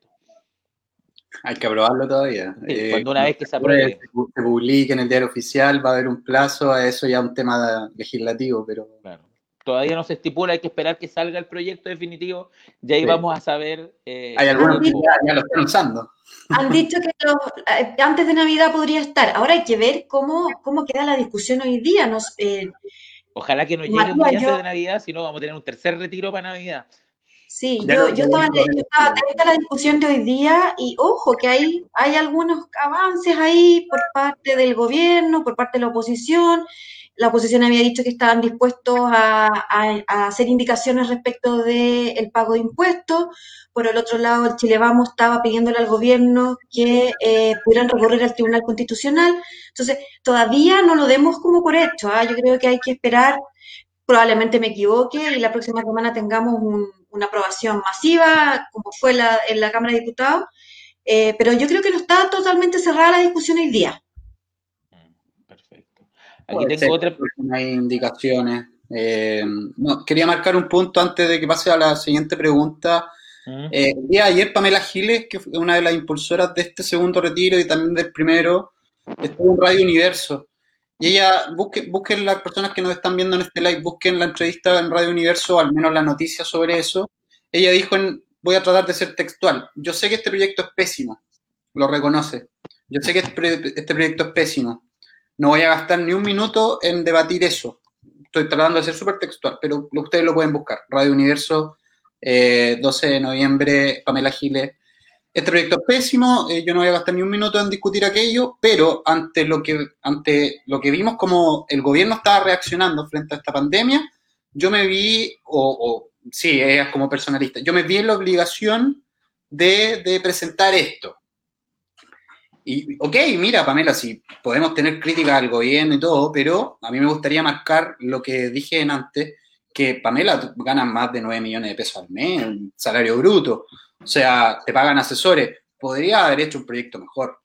Hay que aprobarlo todavía. Eh, cuando una vez que se apruebe. Se publique en el diario oficial, va a haber un plazo, a eso ya un tema legislativo, pero... Claro. Todavía no se estipula, hay que esperar que salga el proyecto definitivo, y ahí vamos a saber... hay algunos que ya, lo están usando. Han dicho que eh, antes de Navidad podría estar. Ahora hay que ver cómo, cómo queda la discusión hoy día. Nos, eh, Ojalá que no llegue muy antes de Navidad, si no vamos a tener un tercer retiro para Navidad. Sí, yo, yo, estaba, atenta a la discusión de hoy día y ojo que hay, hay algunos avances ahí por parte del gobierno, por parte de la oposición, la oposición había dicho que estaban dispuestos a, hacer indicaciones respecto del pago de impuestos. Por el otro lado, el Chile Vamos estaba pidiéndole al gobierno que eh, pudieran recurrir al Tribunal Constitucional. Entonces, todavía no lo demos como por hecho. ¿ah? Yo creo que hay que esperar, probablemente me equivoque, y la próxima semana tengamos una aprobación masiva, como fue en la Cámara de Diputados. Eh, pero yo creo que no está totalmente cerrada la discusión hoy día. Aquí tengo otra. Hay indicaciones. Eh, quería marcar un punto antes de que pase a la siguiente pregunta. Eh, el día de ayer, Pamela Giles, que fue una de las impulsoras de este segundo retiro y también del primero, estuvo en Radio Universo. Y ella, busquen, busquen las personas que nos están viendo en este live, busquen la entrevista en Radio Universo, al menos la noticia sobre eso. Ella dijo, en, voy a tratar de ser textual, yo sé que este proyecto es pésimo, lo reconoce. Yo sé que este, este proyecto es pésimo, no voy a gastar ni un minuto en debatir eso. estoy tratando de ser súper textual, pero ustedes lo pueden buscar. Radio Universo, 12 de noviembre, Pamela Giles. Este proyecto es pésimo, yo no voy a gastar ni un minuto en discutir aquello, pero ante lo que, ante lo que vimos como el gobierno estaba reaccionando frente a esta pandemia, yo me vi, o, sí, es como personalista, yo me vi en la obligación de, de presentar esto. Y, ok, mira, Pamela, si podemos tener críticas al gobierno y todo, pero a mí me gustaría marcar lo que dije antes, que Pamela gana más de 9 millones de pesos al mes, un salario bruto. O sea, te pagan asesores. Podría haber hecho un proyecto mejor.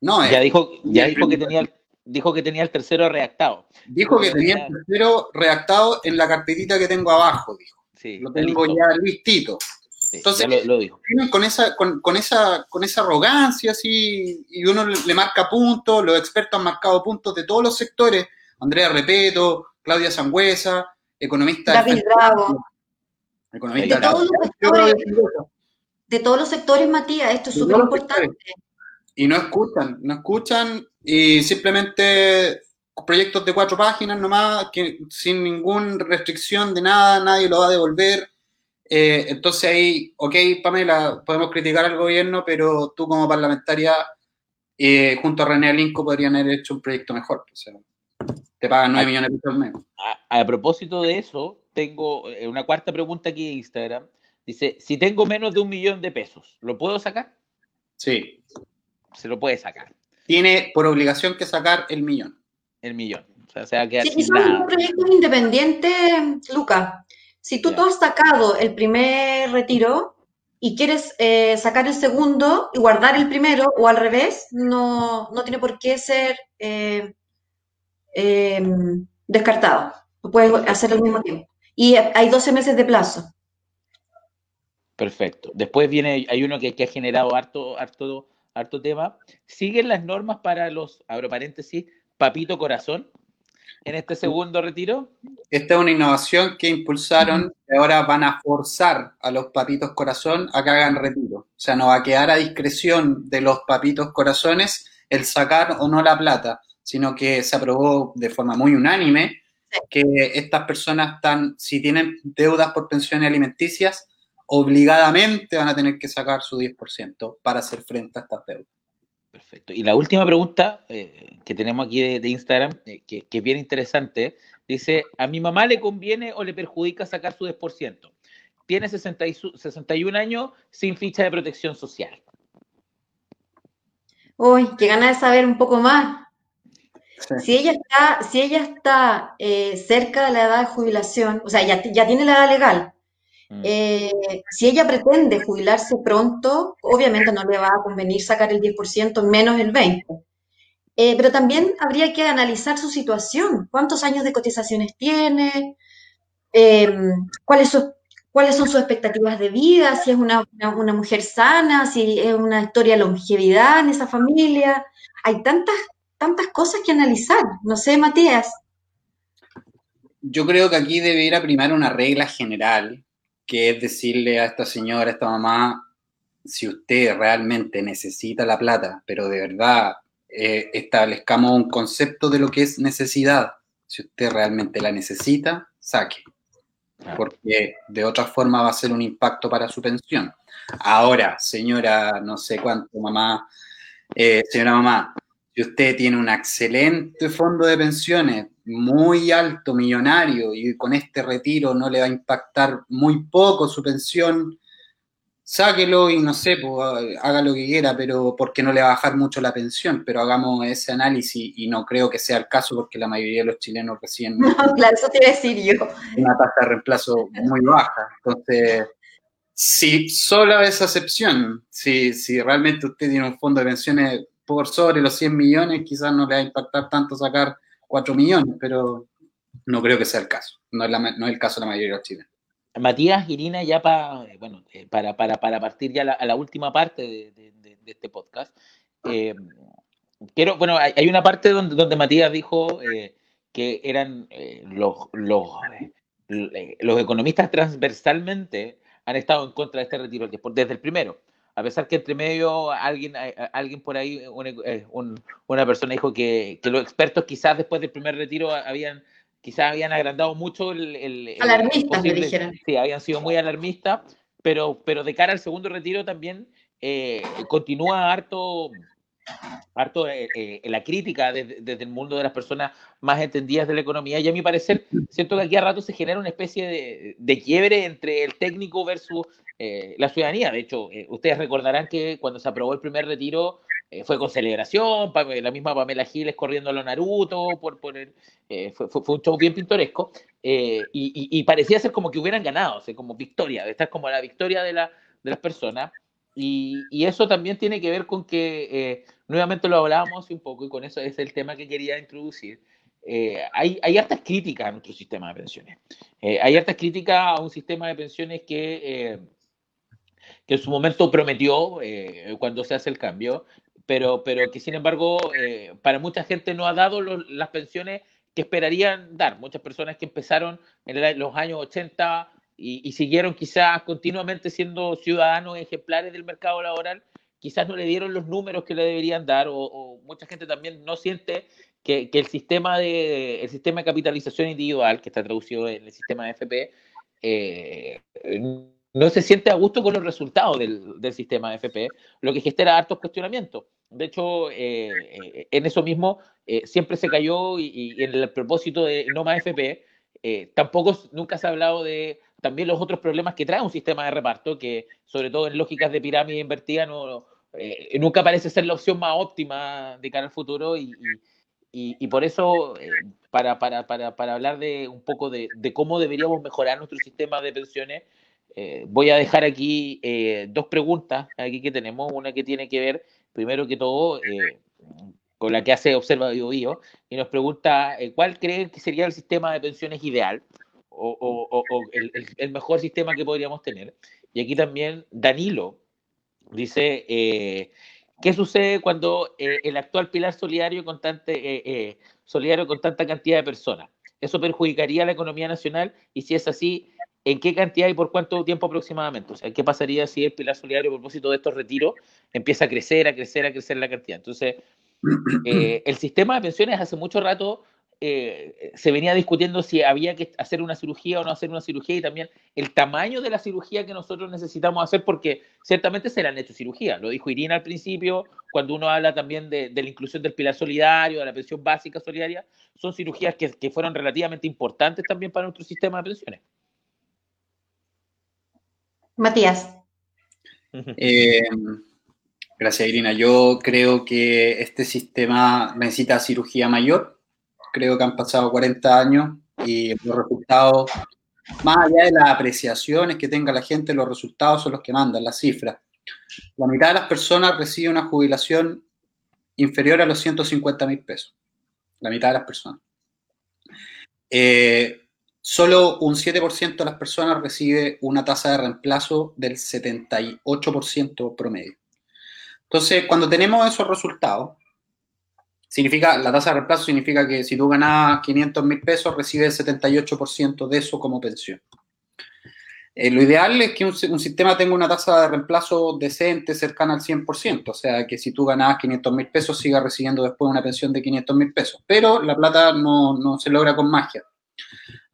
No, ya dijo, ya dijo que tenía, dijo que tenía el tercero redactado. Dijo que tenía el tercero redactado en la carpetita que tengo abajo, dijo. Sí, lo tengo ya listito. Entonces, lo, Con, esa, con, esa, con esa arrogancia así, y uno le, marca puntos, los expertos han marcado puntos de todos los sectores, Andrea Repeto, Claudia Sangüesa, economista... David Bravo. Economista de, todos los sectores, de todos los sectores, Matías, esto es súper importante. Y no escuchan, no escuchan y simplemente proyectos de cuatro páginas nomás, que sin ninguna restricción de nada, nadie lo va a devolver eh, entonces ahí, ok, Pamela, podemos criticar al gobierno, pero tú como parlamentaria, eh, junto a René Alinco, podrían haber hecho un proyecto mejor. te pagan 9 millones de pesos al mes. A, propósito de eso, tengo eh, una cuarta pregunta aquí en Instagram. Dice, si tengo menos de un millón de pesos, ¿lo puedo sacar? Sí. Se lo puede sacar. Tiene por obligación que sacar el millón. El millón. O sea, se va a quedar sí, son un proyecto independiente, Luca. Si tú, has sacado el primer retiro y quieres eh, sacar el segundo y guardar el primero o al revés, no, tiene por qué ser eh, em, descartado. Lo puedes hacer al mismo tiempo. Y hay 12 meses de plazo. Perfecto. Después viene, hay uno que, ha generado harto, harto, harto tema. ¿Siguen las normas para los, abro paréntesis, papito corazón? En este segundo retiro? Esta es una innovación que impulsaron y ahora van a forzar a los papitos corazón a que hagan retiro. O sea, no va a quedar a discreción de los papitos corazones el sacar o no la plata, sino que se aprobó de forma muy unánime que estas personas están, si tienen deudas por pensiones alimenticias, obligadamente van a tener que sacar su 10% para hacer frente a estas deudas. Perfecto. Y la última pregunta eh, que tenemos aquí de, Instagram, eh, que, es bien interesante, dice, ¿a mi mamá le conviene o le perjudica sacar su 10%? Tiene 61 años sin ficha de protección social. Uy, qué ganas de saber un poco más. Si ella está, si ella está eh, cerca de la edad de jubilación, o sea, ya, ya tiene la edad legal. Eh, si ella pretende jubilarse pronto, obviamente no le va a convenir sacar el 10%, menos el 20%. Eh, pero también habría que analizar su situación, cuántos años de cotizaciones tiene, em, cuáles, son, cuáles son sus expectativas de vida, si es una, una, mujer sana, si es una historia de longevidad en esa familia. Hay tantas, tantas cosas que analizar. No sé, Matías. Yo creo que aquí debería primar una regla general que es decirle a esta señora, a esta mamá, si usted realmente necesita la plata, pero de verdad eh, establezcamos un concepto de lo que es necesidad, si usted realmente la necesita, saque, porque de otra forma va a ser un impacto para su pensión. Ahora, señora, no sé cuánto, mamá, eh, señora mamá, si usted tiene un excelente fondo de pensiones, muy alto, millonario, y con este retiro no le va a impactar muy poco su pensión, sáquelo y no sé, pues, haga lo que quiera, pero porque no le va a bajar mucho la pensión, pero hagamos ese análisis y no creo que sea el caso porque la mayoría de los chilenos recién... No, claro, eso te iba a decir yo. Una tasa de reemplazo muy baja. Entonces, si solo esa excepción, si, si realmente usted tiene un fondo de pensiones por sobre los 100 millones, quizás no le va a impactar tanto sacar 4 millones, pero no creo que sea el caso. No es, el caso de la mayoría de los chilenos. Matías, Irina, ya eh, para, para, para, partir ya a la última parte de, este podcast, eh, quiero, bueno, hay, una parte donde, donde Matías dijo eh, que eran los, los, los economistas transversalmente han estado en contra de este retiro, desde el primero a pesar que entre medio alguien, alguien por ahí, una, eh, una persona dijo que, que, los expertos quizás después del primer retiro habían quizás habían agrandado mucho el... alarmistas, me dijeron. Sí, habían sido muy alarmistas, pero, pero de cara al segundo retiro también eh, continúa harto harto eh, eh, la crítica desde, el mundo de las personas más entendidas de la economía y a mi parecer siento que aquí a rato se genera una especie de, de quiebre entre el técnico versus la ciudadanía. De hecho, ustedes recordarán que cuando se aprobó el primer retiro fue con celebración, la misma Pamela Giles corriendo a lo Naruto, por, por fue, fue, un show bien pintoresco y, y, parecía ser como que hubieran ganado, como victoria, esta es como la victoria de, la, de las personas. Y, y, eso también tiene que ver con que, eh, nuevamente lo hablábamos un poco, y con eso es el tema que quería introducir. Eh, hay, hay hartas críticas a nuestro sistema de pensiones. Eh, hay hartas críticas a un sistema de pensiones que, que en su momento prometió cuando se hace el cambio, pero, pero que sin embargo para mucha gente no ha dado las pensiones que esperarían dar. Muchas personas que empezaron en los años 80 y, siguieron quizás continuamente siendo ciudadanos ejemplares del mercado laboral, quizás no le dieron los números que le deberían dar o, mucha gente también no siente que, el, sistema de, el sistema de capitalización individual, que está traducido en el sistema de FP, eh, no se siente a gusto con los resultados del, del sistema FP, lo que genera hartos cuestionamientos. De hecho, eh, en eso mismo eh, siempre se cayó y, en el propósito de no más FP, tampoco nunca se ha hablado de también los otros problemas que trae un sistema de reparto, que sobre todo en lógicas de pirámide invertida no, eh, nunca parece ser la opción más óptima de cara al futuro y, por eso, eh, para, para, para, para, hablar de un poco de, de, cómo deberíamos mejorar nuestro sistema de pensiones, eh, voy a dejar aquí dos preguntas aquí que tenemos, una que tiene que ver, primero que todo, con la que hace Observa Bio, y nos pregunta cuál creen que sería el sistema de pensiones ideal o, el, mejor sistema que podríamos tener. Y aquí también Danilo dice, eh, ¿qué sucede cuando eh, el actual pilar solidario con, eh, solidario con tanta cantidad de personas? ¿Eso perjudicaría a la economía nacional? Y si es así, ¿en qué cantidad y por cuánto tiempo aproximadamente? O sea, ¿qué pasaría si el pilar solidario, a propósito de estos retiros, empieza a crecer, a crecer, a crecer la cantidad? Entonces, el sistema de pensiones hace mucho rato eh, se venía discutiendo si había que hacer una cirugía o no hacer una cirugía y también el tamaño de la cirugía que nosotros necesitamos hacer porque ciertamente se le han hecho cirugía. Lo dijo Irina al principio, cuando uno habla también de, la inclusión del pilar solidario, de la pensión básica solidaria, son cirugías que, fueron relativamente importantes también para nuestro sistema de pensiones. Matías. Eh, gracias, Irina. Yo creo que este sistema necesita cirugía mayor creo que han pasado 40 años y los resultados, más allá de las apreciaciones que tenga la gente, los resultados son los que mandan, las cifras. La mitad de las personas recibe una jubilación inferior a los 150 mil pesos. La mitad de las personas. Eh, solo un 7% de las personas recibe una tasa de reemplazo del 78% promedio. Entonces, cuando tenemos esos resultados, Significa, la tasa de reemplazo significa que si tú ganas 500 mil pesos, recibes el 78% de eso como pensión. Eh, lo ideal es que un, sistema tenga una tasa de reemplazo decente, cercana al 100%, o sea, que si tú ganas 500 mil pesos, sigas recibiendo después una pensión de 500 mil pesos. Pero la plata no, no, se logra con magia.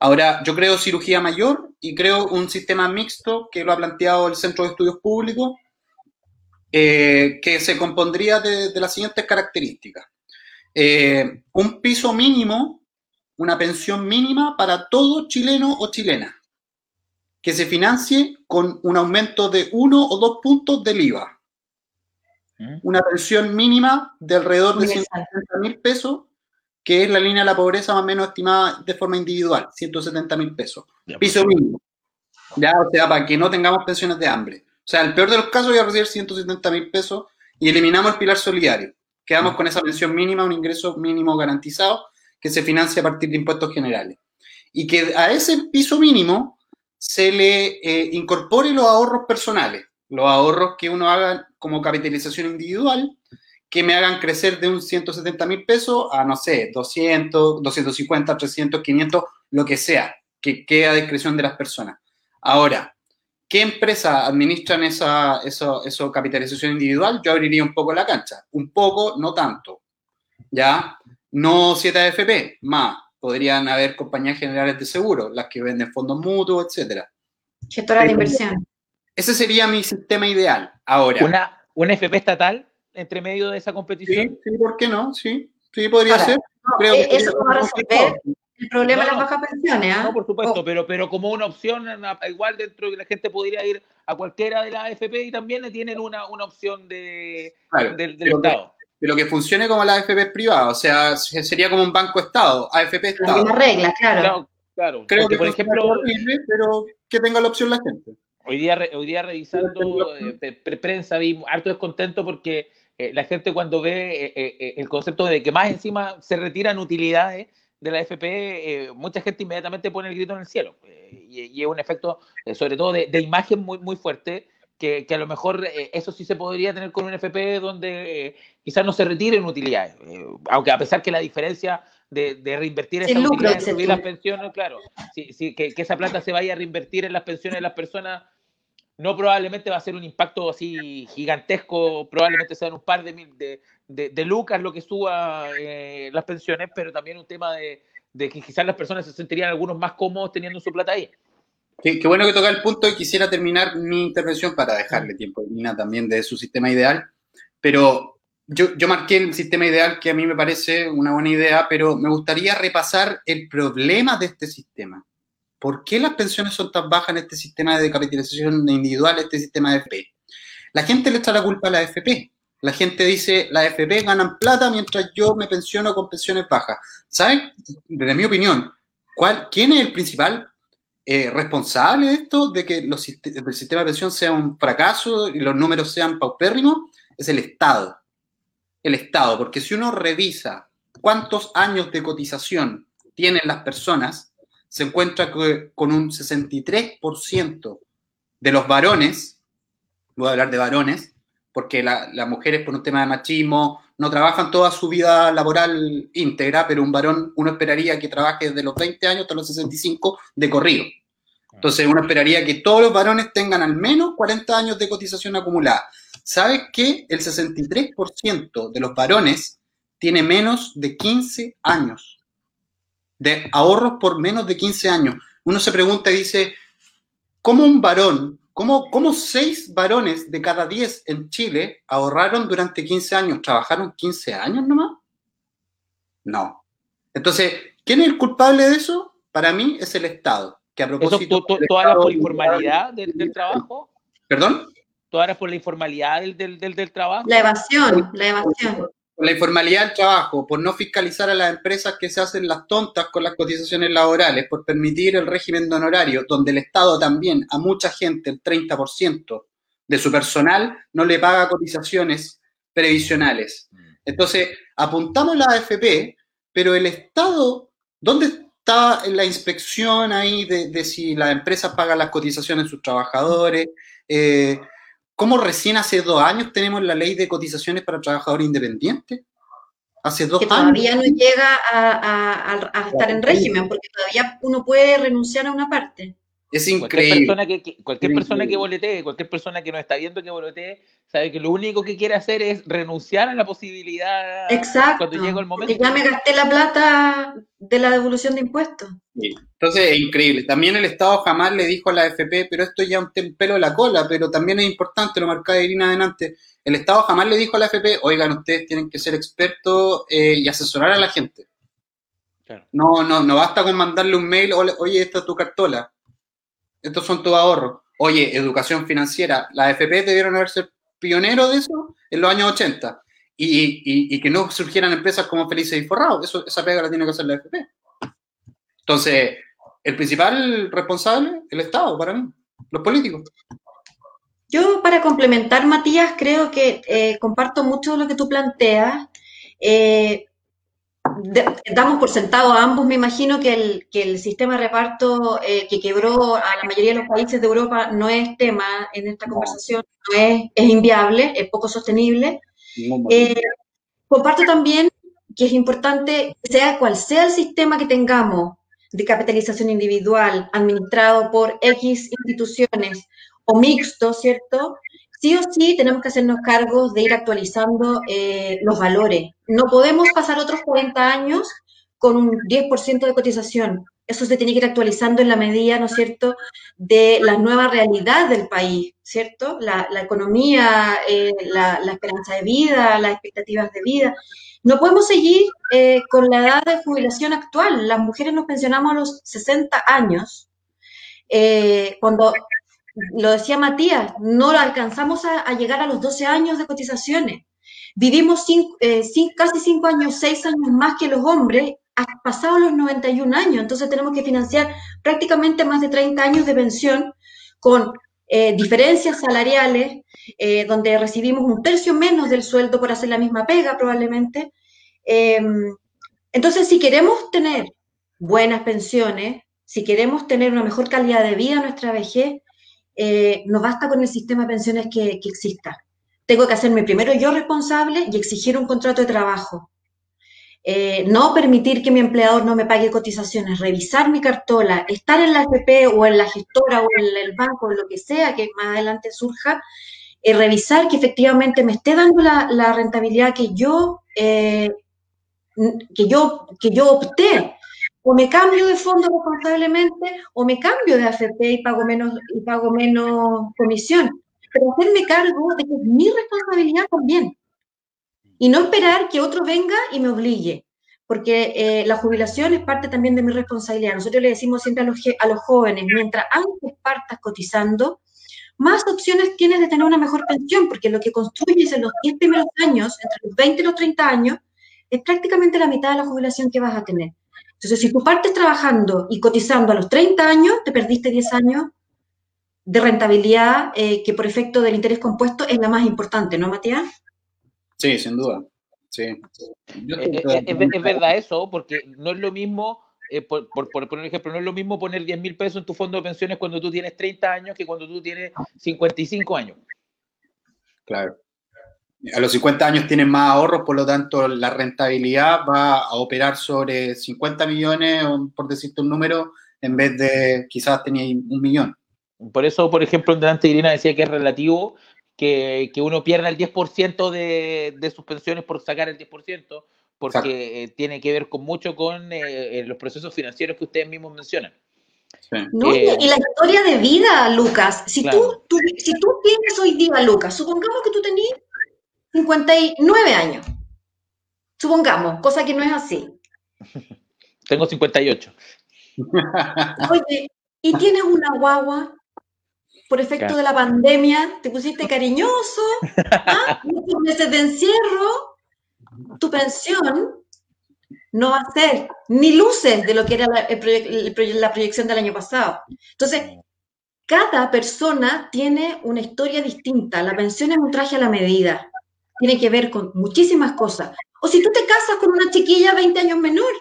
Ahora, yo creo cirugía mayor y creo un sistema mixto que lo ha planteado el Centro de Estudios Públicos, eh, que se compondría de, de las siguientes características. Eh, un piso mínimo, una pensión mínima para todo chileno o chilena, que se financie con un aumento de uno o dos puntos del IVA. ¿Mm? Una pensión mínima de alrededor de 170 mil pesos, que es la línea de la pobreza más o menos estimada de forma individual, 170 mil pesos. Piso mínimo. Ya, o sea, para que no tengamos pensiones de hambre. O sea, el peor de los casos voy a recibir 170 mil pesos y eliminamos el pilar solidario. Quedamos con esa pensión mínima, un ingreso mínimo garantizado que se financia a partir de impuestos generales. Y que a ese piso mínimo se le eh, incorpore los ahorros personales, los ahorros que uno haga como capitalización individual, que me hagan crecer de un 170 mil pesos a, no sé, 200, 250, 300, 500, lo que sea, que quede a discreción de las personas. Ahora, ¿Qué empresas administran esa, capitalización individual? Yo abriría un poco la cancha. Un poco, no tanto. ¿Ya? No 7AFP, más podrían haber compañías generales de seguro, las que venden fondos mutuos, etcétera. Gestora de inversión. Ese sería mi sistema ideal. Ahora. Una, una FP estatal entre medio de esa competición. Sí, sí ¿por qué no? Sí, sí podría ser. creo eh, eso va a resolver el problema de las bajas pensiones. ¿ah? No, por supuesto, pero, pero como una opción, igual dentro de que la gente podría ir a cualquiera de las AFP y también tienen una, una opción de, del, Estado. pero que funcione como la AFP privada, o sea, sería como un banco Estado, AFP Estado. Las reglas, claro. claro. Creo que, por ejemplo, pero que tenga la opción la gente. Hoy día, hoy día revisando eh, prensa vi harto descontento porque eh, la gente cuando ve eh, el concepto de que más encima se retiran utilidades de la FP, mucha gente inmediatamente pone el grito en el cielo. Y, es un efecto, sobre todo de, imagen muy, muy fuerte, que, que a lo mejor eso sí se podría tener con un FP donde quizás no se retiren utilidades. aunque a pesar que la diferencia de, de reinvertir esa utilidad, subir las pensiones, claro, que, que, esa plata se vaya a reinvertir en las pensiones de las personas no probablemente va a ser un impacto así gigantesco, probablemente sean un par de, mil, de, lucas lo que suba eh, las pensiones, pero también un tema de, que quizás las personas se sentirían algunos más cómodos teniendo su plata ahí. Qué, bueno que toca el punto y quisiera terminar mi intervención para dejarle tiempo a Nina también de su sistema ideal, pero yo, yo marqué el sistema ideal que a mí me parece una buena idea, pero me gustaría repasar el problema de este sistema. ¿Por qué las pensiones son tan bajas en este sistema de capitalización individual, este sistema de FP? La gente le echa la culpa a la FP. La gente dice, la FP ganan plata mientras yo me pensiono con pensiones bajas. ¿Saben? Desde mi opinión, ¿cuál, ¿quién es el principal eh, responsable de esto, de que el sistema de pensión sea un fracaso y los números sean paupérrimos? Es el Estado. El Estado, porque si uno revisa cuántos años de cotización tienen las personas, se encuentra con un 63% de los varones, voy a hablar de varones, porque las mujeres por un tema de machismo no trabajan toda su vida laboral íntegra, pero un varón uno esperaría que trabaje desde los 20 años hasta los 65 de corrido. Entonces uno esperaría que todos los varones tengan al menos 40 años de cotización acumulada. ¿Sabes qué? El 63% de los varones tiene menos de 15 años de ahorros por menos de 15 años. Uno se pregunta y dice, ¿cómo un varón, cómo, cómo seis varones de cada 10 en Chile ahorraron durante 15 años? ¿Trabajaron 15 años nomás? No. Entonces, ¿quién es el culpable de eso? Para mí es el Estado. Que a propósito ¿Eso toda la por informalidad del, trabajo? ¿Perdón? ¿Todas por la informalidad del, del, del, trabajo? La evasión, la evasión la informalidad del trabajo, por no fiscalizar a las empresas que se hacen las tontas con las cotizaciones laborales, por permitir el régimen de honorario, donde el Estado también a mucha gente, el 30% de su personal, no le paga cotizaciones previsionales. Mm. Entonces, apuntamos la AFP, pero el Estado, ¿dónde está la inspección ahí de, si las empresas pagan las cotizaciones de sus trabajadores? Eh, ¿Cómo recién hace dos años tenemos la ley de cotizaciones para trabajadores independientes? Hace dos que todavía no llega a, estar en régimen, porque todavía uno puede renunciar a una parte. Es increíble. Cualquier persona que, cualquier persona que boletee, cualquier persona que nos está viendo que boletee, sabe que lo único que quiere hacer es renunciar a la posibilidad Exacto. cuando llega el momento. ya me gasté la plata de la devolución de impuestos. Entonces es increíble. También el Estado jamás le dijo a la FP, pero esto ya es un pelo de la cola, pero también es importante, lo marcaba Irina adelante. El Estado jamás le dijo a la FP, oigan, ustedes tienen que ser expertos eh, y asesorar a la gente. No, no, no basta con mandarle un mail, oye, esta es tu cartola estos son tus ahorros. Oye, educación financiera, las FP debieron haber sido pioneros de eso en los años 80 y, que no surgieran empresas como Felices y Forrados. Eso, esa pega la tiene que hacer la FP. Entonces, el principal responsable, el Estado, para mí, los políticos. Yo, para complementar, Matías, creo que eh, comparto mucho lo que tú planteas. Eh, damos por sentado a ambos, me imagino que el, que el sistema de reparto eh, que quebró a la mayoría de los países de Europa no es tema en esta conversación, no es, es inviable, es poco sostenible. Eh, comparto también que es importante, sea cual sea el sistema que tengamos de capitalización individual administrado por X instituciones o mixto, ¿cierto? Sí o sí tenemos que hacernos cargos de ir actualizando eh, los valores. No podemos pasar otros 40 años con un 10% de cotización. Eso se tiene que ir actualizando en la medida, ¿no es cierto?, de la nueva realidad del país, ¿cierto? La, economía, eh, la, esperanza de vida, las expectativas de vida. No podemos seguir eh, con la edad de jubilación actual. Las mujeres nos pensionamos a los 60 años, cuando, lo decía Matías, no alcanzamos a, llegar a los 12 años de cotizaciones. Vivimos casi 5 años, 6 años más que los hombres pasado los 91 años, entonces tenemos que financiar prácticamente más de 30 años de pensión con eh, diferencias salariales, eh, donde recibimos un tercio menos del sueldo por hacer la misma pega probablemente. Em, entonces, si queremos tener buenas pensiones, si queremos tener una mejor calidad de vida en nuestra vejez, eh, no basta con el sistema de pensiones que, exista. Tengo que hacerme primero yo responsable y exigir un contrato de trabajo eh, no permitir que mi empleador no me pague cotizaciones, revisar mi cartola, estar en la FP o en la gestora o en el banco, o lo que sea que más adelante surja, eh, revisar que efectivamente me esté dando la, rentabilidad que yo, eh, que, yo, que yo opté. O me cambio de fondo responsablemente o me cambio de AFP y pago menos, y pago menos comisión. Pero hacerme cargo de que es mi responsabilidad también y no esperar que otro venga y me obligue, porque eh, la jubilación es parte también de mi responsabilidad. Nosotros le decimos siempre a los, a los jóvenes, mientras antes partas cotizando, más opciones tienes de tener una mejor pensión, porque lo que construyes en los 10 primeros años, entre los 20 y los 30 años, es prácticamente la mitad de la jubilación que vas a tener. Entonces, si tú partes trabajando y cotizando a los 30 años, te perdiste 10 años de rentabilidad eh, que por efecto del interés compuesto es la más importante, ¿no, Matías? Sí, sin duda. Sí. Eh, eh, es, verdad eso, porque no es lo mismo, eh, por, poner un ejemplo, no es lo mismo poner 10 mil pesos en tu fondo de pensiones cuando tú tienes 30 años que cuando tú tienes 55 años. Claro. A los 50 años tienes más ahorros, por lo tanto la rentabilidad va a operar sobre 50 millones, por decirte un número, en vez de quizás tener un millón. Por eso, por ejemplo, delante Irina decía que es relativo que, uno pierda el 10% de, de sus pensiones por sacar el 10%, porque eh, tiene que ver con mucho con eh, eh, los procesos financieros que ustedes mismos mencionan. No, y la historia de vida, Lucas. Si, tú, si tú tienes hoy día, Lucas, supongamos que tú tenías 59 años. Supongamos, cosa que no es así. Tengo 58. Oye, y tienes una guagua por efecto de la pandemia, te pusiste cariñoso, ¿ah? muchos meses de encierro, tu pensión no va a ser ni luces de lo que era la, la proyección del año pasado. Entonces, cada persona tiene una historia distinta. La pensión es un traje a la medida. Tiene que ver con muchísimas cosas. O si tú te casas con una chiquilla 20 años menor,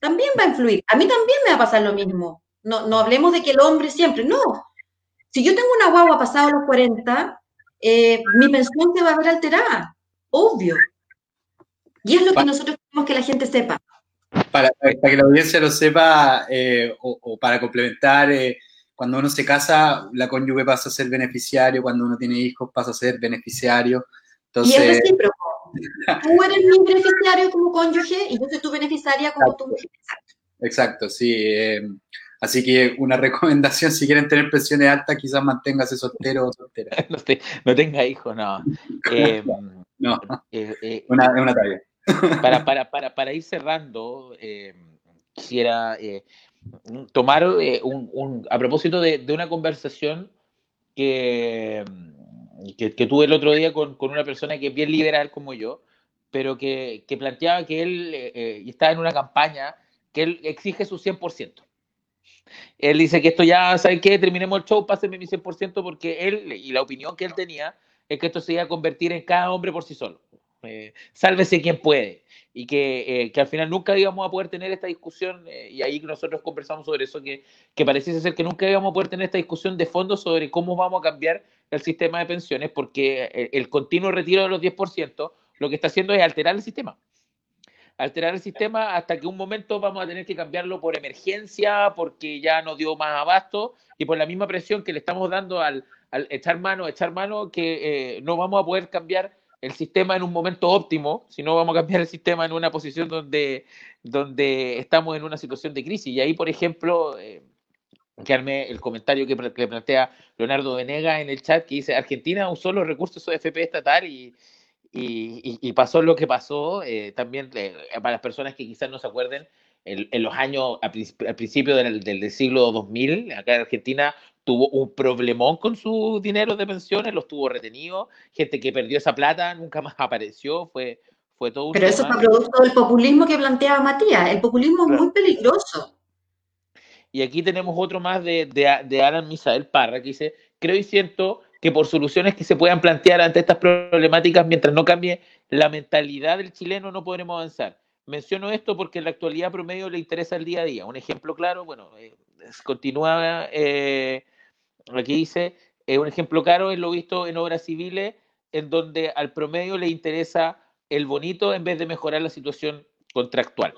también va a influir. A mí también me va a pasar lo mismo. No, no hablemos de que el hombre siempre, no. Si yo tengo una guagua pasado los 40, eh, mi pensión se va a ver alterada, obvio. Y es lo que nosotros queremos que la gente sepa. Para, que la audiencia lo sepa, eh, o, para complementar, eh, cuando uno se casa, la cónyuge pasa a ser beneficiario, cuando uno tiene hijos pasa a ser beneficiario. Entonces, y es recíproco. Tú eres mi beneficiario como cónyuge y yo soy tu beneficiaria como tu mujer. Exacto, sí. Así que una recomendación, si quieren tener presiones altas, quizás manténgase soltero o soltera. no, tenga hijos, no. Eh, no, eh, eh, una, una. Para, para, para, para ir cerrando, quisiera tomar un, a propósito de, una conversación que, que, tuve el otro día con, con, una persona que es bien liberal como yo, pero que, que planteaba que él estaba en una campaña que él exige su 100%. Él dice que esto ya, ¿saben qué? Terminemos el show, pásenme mi 100% porque él, y la opinión que él tenía, es que esto se iba a convertir en cada hombre por sí solo. Eh, sálvese quien puede. Y que, eh, que, al final nunca íbamos a poder tener esta discusión, eh, y ahí nosotros conversamos sobre eso, que, que pareciese ser que nunca íbamos a poder tener esta discusión de fondo sobre cómo vamos a cambiar el sistema de pensiones, porque el, el continuo retiro de los 10% lo que está haciendo es alterar el sistema alterar el sistema hasta que un momento vamos a tener que cambiarlo por emergencia, porque ya no dio más abasto y por la misma presión que le estamos dando al, echar mano, echar mano, que eh, no vamos a poder cambiar el sistema en un momento óptimo, si no vamos a cambiar el sistema en una posición donde, donde estamos en una situación de crisis. Y ahí, por ejemplo, eh, que arme el comentario que, que, plantea Leonardo Venega en el chat, que dice, Argentina usó los recursos de FP estatal y, y, y, pasó lo que pasó. Eh, también eh, para las personas que quizás no se acuerden, en, en los años, al, principio del, del, siglo 2000, acá en Argentina tuvo un problemón con sus dineros de pensiones, los tuvo retenidos, gente que perdió esa plata nunca más apareció, fue, fue todo un Pero eso fue producto del populismo que planteaba Matías, el populismo es muy peligroso. Y aquí tenemos otro más de, de, de Alan Misael Parra, que dice, creo y siento que por soluciones que se puedan plantear ante estas problemáticas, mientras no cambie la mentalidad del chileno, no podremos avanzar. Menciono esto porque en la actualidad promedio le interesa el día a día. Un ejemplo claro, bueno, eh, continúa eh, aquí dice, eh, un ejemplo claro es lo visto en obras civiles, en donde al promedio le interesa el bonito en vez de mejorar la situación contractual.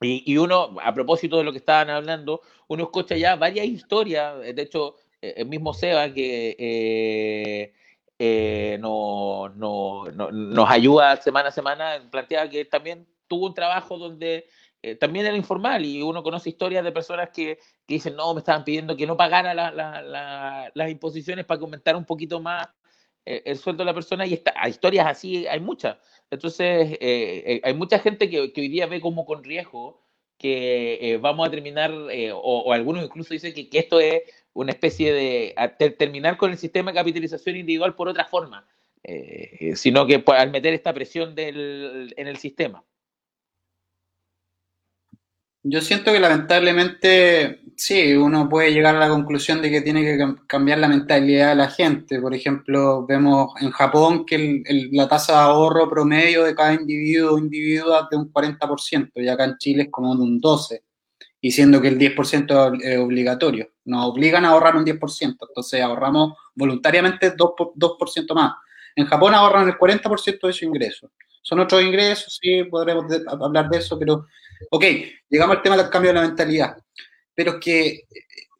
Y, y, uno, a propósito de lo que estaban hablando, uno escucha ya varias historias, de hecho, el mismo Seba que eh, eh, no, no, no, nos ayuda semana a semana, plantea que también tuvo un trabajo donde eh, también era informal y uno conoce historias de personas que, que dicen, no, me estaban pidiendo que no pagara la, la, la, las imposiciones para aumentar un poquito más eh, el sueldo de la persona y está, hay historias así, hay muchas. Entonces, eh, hay mucha gente que, hoy día ve como con riesgo que vamos a terminar, o, algunos incluso dicen que, esto es una especie de terminar con el sistema de capitalización individual por otra forma, sino que pues, al meter esta presión en el sistema. Yo siento que lamentablemente sí, uno puede llegar a la conclusión de que tiene que cambiar la mentalidad de la gente. Por ejemplo, vemos en Japón que el, la tasa de ahorro promedio de cada individuo o individua es de un 40%, y acá en Chile es como de un 12%, y siendo que el 10% es obligatorio. Nos obligan a ahorrar un 10%, entonces ahorramos voluntariamente 2%, 2 más. En Japón ahorran el 40% de su ingreso. Son otros ingresos, sí, podremos hablar de eso, pero Ok, llegamos al tema del cambio de la mentalidad, pero que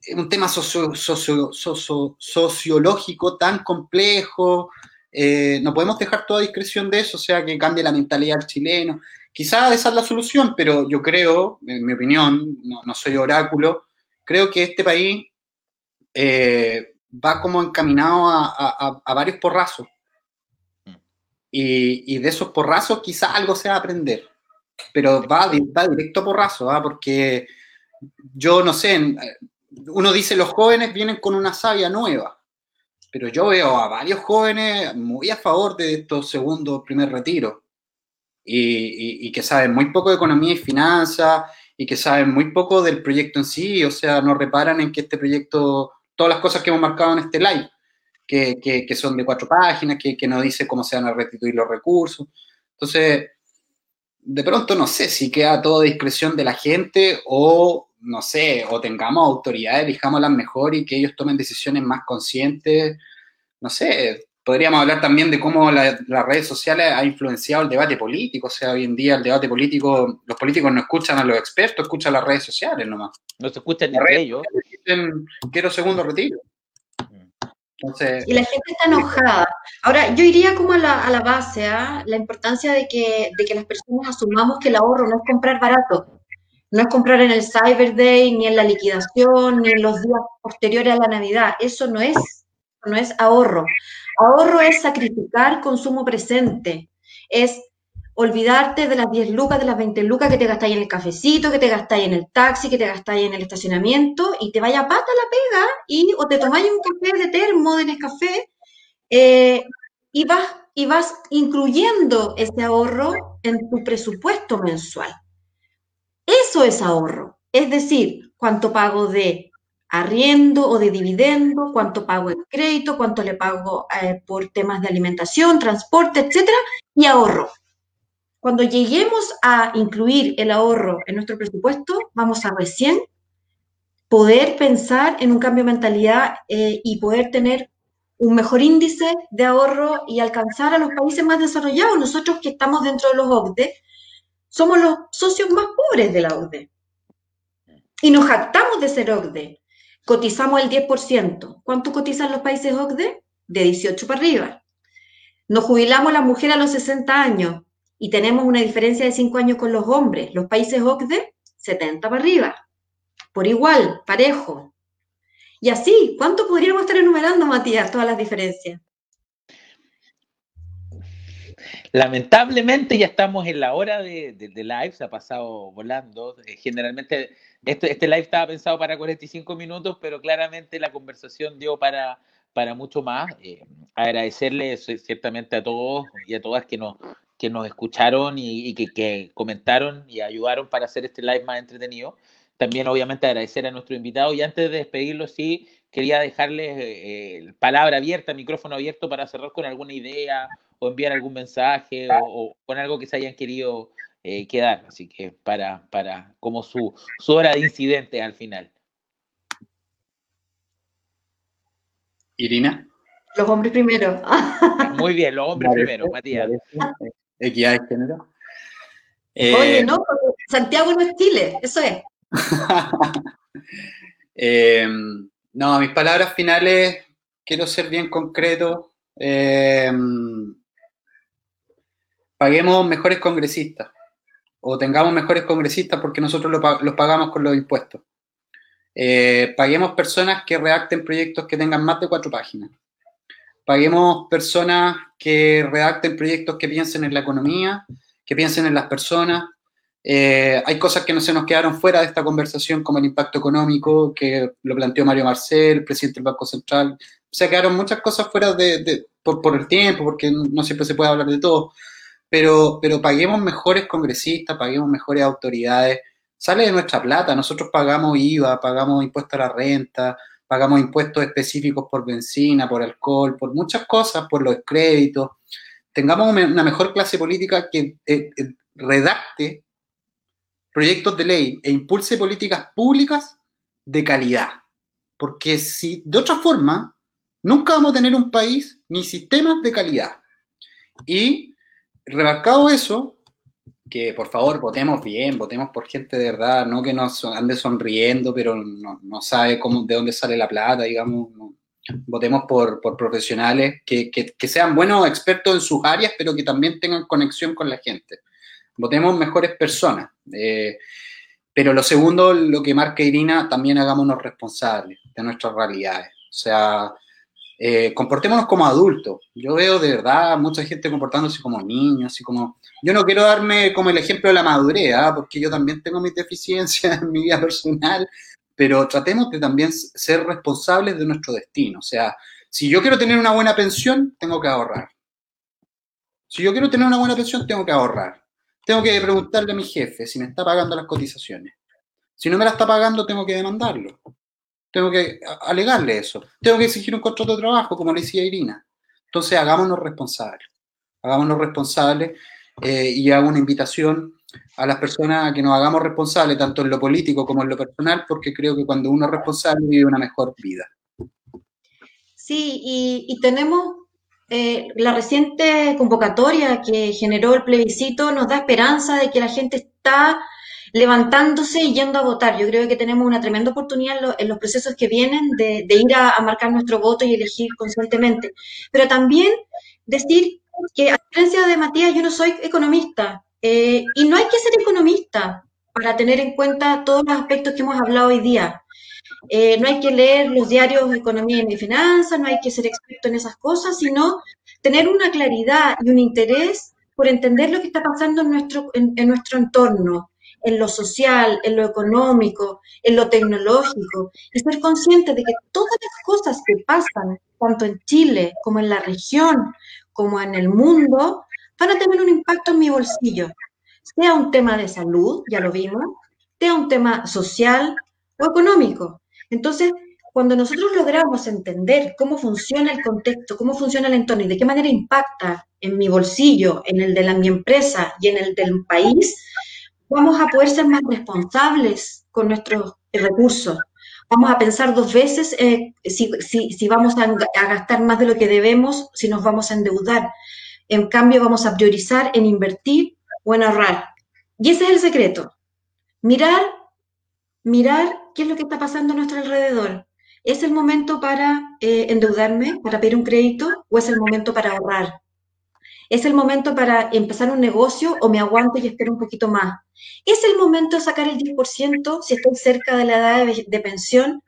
es un tema socio, socio, socio, sociológico tan complejo, eh, no podemos dejar toda discreción de eso, o sea, que cambie la mentalidad del chileno. Quizás esa es la solución, pero yo creo, en mi opinión, no, soy oráculo, creo que este país eh, va como encaminado a, a, a varios porrazos. Y, de esos porrazos quizás algo se va a aprender pero va, va directo porrazo, ¿ah? porque yo no sé, uno dice los jóvenes vienen con una savia nueva, pero yo veo a varios jóvenes muy a favor de estos segundos primer retiro y, y, que saben muy poco de economía y finanzas y que saben muy poco del proyecto en sí, o sea, no reparan en que este proyecto, todas las cosas que hemos marcado en este live, que, que, que son de cuatro páginas, que, que no dice cómo se van a restituir los recursos. Entonces, de pronto no sé si queda todo a discreción de la gente o, no sé, o tengamos autoridades, elijámoslas mejor y que ellos tomen decisiones más conscientes. No sé, podríamos hablar también de cómo la, las redes sociales ha influenciado el debate político. O sea, hoy en día el debate político, los políticos no escuchan a los expertos, escuchan las redes sociales nomás. No se escuchan entre ellos. Dicen, quiero segundo retiro. Entonces, y la gente está enojada. Ahora, yo iría como a la, a la base, ¿eh? la importancia de que, de que las personas asumamos que el ahorro no es comprar barato, no es comprar en el Cyber Day, ni en la liquidación, ni en los días posteriores a la Navidad. Eso no es, no es ahorro. Ahorro es sacrificar consumo presente, es olvidarte de las 10 lucas, de las 20 lucas que te gastáis en el cafecito, que te gastáis en el taxi, que te gastáis en el estacionamiento y te vaya pata la pega y o te tomáis un café de termo, de Nescafé eh, y, vas, y vas incluyendo ese ahorro en tu presupuesto mensual. Eso es ahorro. Es decir, cuánto pago de arriendo o de dividendo, cuánto pago en crédito, cuánto le pago eh, por temas de alimentación, transporte, etcétera, y ahorro. Cuando lleguemos a incluir el ahorro en nuestro presupuesto, vamos a recién poder pensar en un cambio de mentalidad eh, y poder tener un mejor índice de ahorro y alcanzar a los países más desarrollados. Nosotros que estamos dentro de los OCDE, somos los socios más pobres de la OCDE. Y nos jactamos de ser OCDE. Cotizamos el 10%. ¿Cuánto cotizan los países OCDE? De 18 para arriba. Nos jubilamos las mujeres a los 60 años y tenemos una diferencia de 5 años con los hombres. Los países OCDE, 70 para arriba. Por igual, parejo. Y así, ¿cuánto podríamos estar enumerando, Matías, todas las diferencias? Lamentablemente ya estamos en la hora de, live, se ha pasado volando. Eh, generalmente este, este, live estaba pensado para 45 minutos, pero claramente la conversación dio para, para mucho más. Eh, agradecerles ciertamente a todos y a todas que nos, que nos escucharon y, que, comentaron y ayudaron para hacer este live más entretenido. También obviamente agradecer a nuestro invitado y antes de despedirlo, sí, quería dejarles eh, palabra abierta, micrófono abierto para cerrar con alguna idea o enviar algún mensaje o, con algo que se hayan querido eh, quedar. Así que para, para como su, su hora de incidente al final. Irina. Los hombres primero. Muy bien, los hombres primero, Matías. Equidad de género. Oye, eh, no, Santiago no es Chile, eso es. Em, no, mis palabras finales, quiero ser bien concreto. Em, paguemos mejores congresistas o tengamos mejores congresistas porque nosotros los pagamos con los impuestos. Eh, paguemos personas que redacten proyectos que tengan más de cuatro páginas. Paguemos personas que redacten proyectos que piensen en la economía, que piensen en las personas. Eh, hay cosas que no se nos quedaron fuera de esta conversación, como el impacto económico, que lo planteó Mario Marcel, presidente del Banco Central. Se quedaron muchas cosas fuera de, por, por, el tiempo, porque no siempre se puede hablar de todo. Pero, pero paguemos mejores congresistas, paguemos mejores autoridades. Sale de nuestra plata, nosotros pagamos IVA, pagamos impuestos a la renta, pagamos impuestos específicos por benzina, por alcohol, por muchas cosas, por los créditos. Tengamos una mejor clase política que eh, eh, redacte proyectos de ley e impulse políticas públicas de calidad. Porque si de otra forma, nunca vamos a tener un país ni sistemas de calidad. Y remarcado eso, que por favor votemos bien, votemos por gente de verdad, no que nos ande sonriendo, pero no, sabe cómo, de dónde sale la plata, digamos. Votemos por, profesionales que, sean buenos expertos en sus áreas, pero que también tengan conexión con la gente. Votemos mejores personas. Eh, pero lo segundo, lo que marca Irina, también hagámonos responsables de nuestras realidades. O sea, eh, comportémonos como adultos. Yo veo de verdad mucha gente comportándose como niños, así como... Yo no quiero darme como el ejemplo de la madurez, ¿ah? porque yo también tengo mis deficiencias en mi vida personal, pero tratemos de también ser responsables de nuestro destino. O sea, si yo quiero tener una buena pensión, tengo que ahorrar. Si yo quiero tener una buena pensión, tengo que ahorrar. Tengo que preguntarle a mi jefe si me está pagando las cotizaciones. Si no me la está pagando, tengo que demandarlo. Tengo que alegarle eso. Tengo que exigir un contrato de trabajo, como le decía Irina. Entonces, hagámonos responsables. Hagámonos responsables eh, y hago una invitación a las personas a que nos hagamos responsables, tanto en lo político como en lo personal, porque creo que cuando uno es responsable vive una mejor vida. Sí, y, tenemos eh, la reciente convocatoria que generó el plebiscito, nos da esperanza de que la gente está levantándose y yendo a votar. Yo creo que tenemos una tremenda oportunidad en, los procesos que vienen de, ir a, marcar nuestro voto y elegir conscientemente. Pero también decir que, a diferencia de Matías, yo no soy economista eh, y no hay que ser economista para tener en cuenta todos los aspectos que hemos hablado hoy día. Eh, no hay que leer los diarios de economía y finanzas, no hay que ser experto en esas cosas, sino tener una claridad y un interés por entender lo que está pasando en nuestro, en nuestro entorno, en lo social, en lo económico, en lo tecnológico, y ser consciente de que todas las cosas que pasan, tanto en Chile como en la región, como en el mundo, van a tener un impacto en mi bolsillo. Sea un tema de salud, ya lo vimos, sea un tema social o económico. Entonces, cuando nosotros logramos entender cómo funciona el contexto, cómo funciona el entorno y de qué manera impacta en mi bolsillo, en el de la, mi empresa y en el del país, vamos a poder ser más responsables con nuestros recursos. Vamos a pensar dos veces eh, si, vamos a, gastar más de lo que debemos, si nos vamos a endeudar. En cambio, vamos a priorizar en invertir o en ahorrar. Y ese es el secreto. Mirar, mirar qué es lo que está pasando a nuestro alrededor. ¿Es el momento para eh, endeudarme, para pedir un crédito o es el momento para ahorrar? ¿Es el momento para empezar un negocio o me aguanto y espero un poquito más? ¿Es el momento de sacar el 10% si estoy cerca de la edad de, pensión?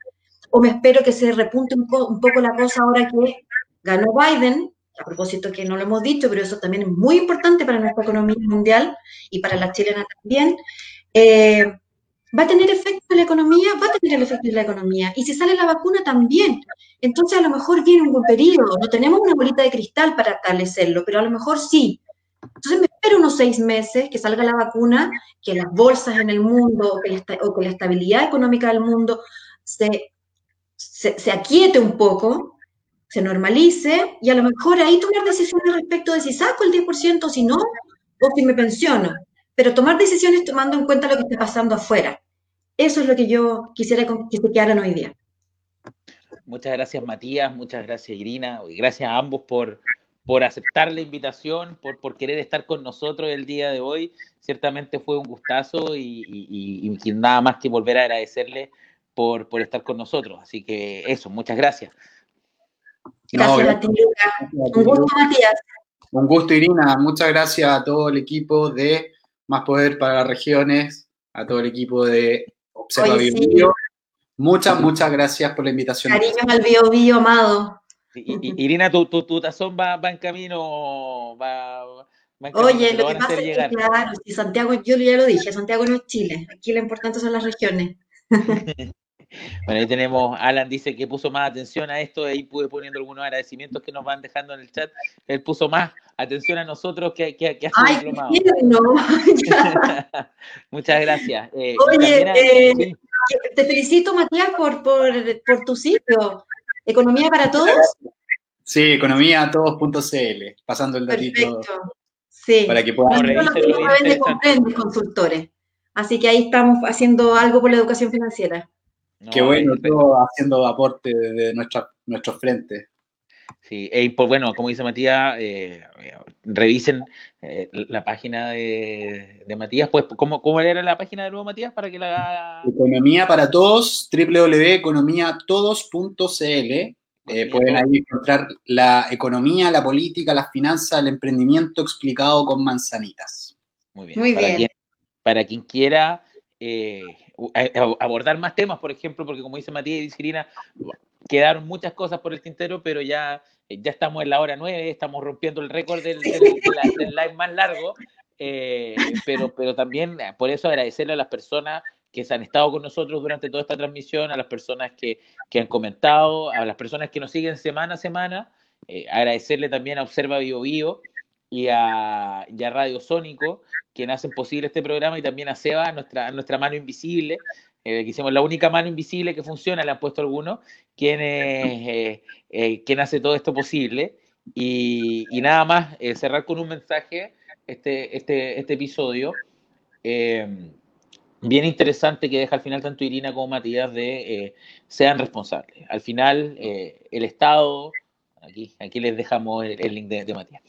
¿O me espero que se repunte un, poco la cosa ahora que ganó Biden? A propósito que no lo hemos dicho, pero eso también es muy importante para nuestra economía mundial y para la chilena también. Eh, ¿Va a tener efecto en la economía? Va a tener efecto en la economía. Y si sale la vacuna, también. Entonces, a lo mejor viene un buen periodo. No tenemos una bolita de cristal para establecerlo, pero a lo mejor sí. Entonces, me espero unos seis meses que salga la vacuna, que las bolsas en el mundo o que la, estabilidad económica del mundo se, se, se aquiete un poco, se normalice y a lo mejor ahí tomar decisiones respecto de si saco el 10% o si no, o si me pensiono pero tomar decisiones tomando en cuenta lo que está pasando afuera. Eso es lo que yo quisiera que se quedaran hoy día. Muchas gracias Matías, muchas gracias Irina, y gracias a ambos por, por aceptar la invitación, por, por querer estar con nosotros el día de hoy. Ciertamente fue un gustazo y, y, nada más que volver a agradecerle por, por, estar con nosotros. Así que eso, muchas gracias. Gracias a ti, Un gusto, Matías. Un gusto, Irina. Muchas gracias a todo el equipo de más poder para las regiones, a todo el equipo de Observa Bio, Muchas, muchas gracias por la invitación. Cariños al Bio Bio, amado. Irina, tu, tu, tazón va, va, en camino, va, Oye, lo, que pasa es que, claro, si Santiago, yo ya lo dije, Santiago no es Chile, aquí lo importante son las regiones. Bueno, ahí tenemos, Alan dice que puso más atención a esto, ahí pude poniendo algunos agradecimientos que nos van dejando en el chat. Él puso más atención a nosotros que, que, que a Ay, no. Muchas gracias. Eh, Oye, eh, te felicito, Matías, por, por, por, tu sitio. ¿Economía para todos? Sí, economiatodos.cl, pasando el datito. Perfecto. Sí. Para que puedan revisar. consultores. Así que ahí estamos haciendo algo por la educación financiera. Qué bueno, todo haciendo aporte de nuestra, nuestros frentes. Sí, y pues bueno, como dice Matías, eh, revisen eh, la página de, Matías. Pues, ¿cómo, ¿cómo, era la página de nuevo, Matías? Para que la Economía para todos, www.economiatodos.cl. Eh, pueden ahí encontrar la economía, la política, las finanzas, el emprendimiento explicado con manzanitas. Muy bien. Muy bien. para quien quiera eh, abordar más temas, por ejemplo, porque como dice Matías y dice Irina, quedaron muchas cosas por el tintero, pero ya, ya estamos en la hora nueve, estamos rompiendo el récord del, live más largo, eh, pero, pero también por eso agradecerle a las personas que se han estado con nosotros durante toda esta transmisión, a las personas que, han comentado, a las personas que nos siguen semana a semana, eh, agradecerle también a Observa Bio Bio y a, y a Radio Sónico, quien hacen posible este programa, y también a Seba, nuestra, nuestra mano invisible, eh, que hicimos la única mano invisible que funciona, le han puesto algunos, quien, eh, eh, quien hace todo esto posible. Y, y nada más, eh, cerrar con un mensaje este, este, este episodio. bien interesante que deja al final tanto Irina como Matías de sean responsables. Al final, el Estado, aquí, aquí les dejamos el, link de, de Matías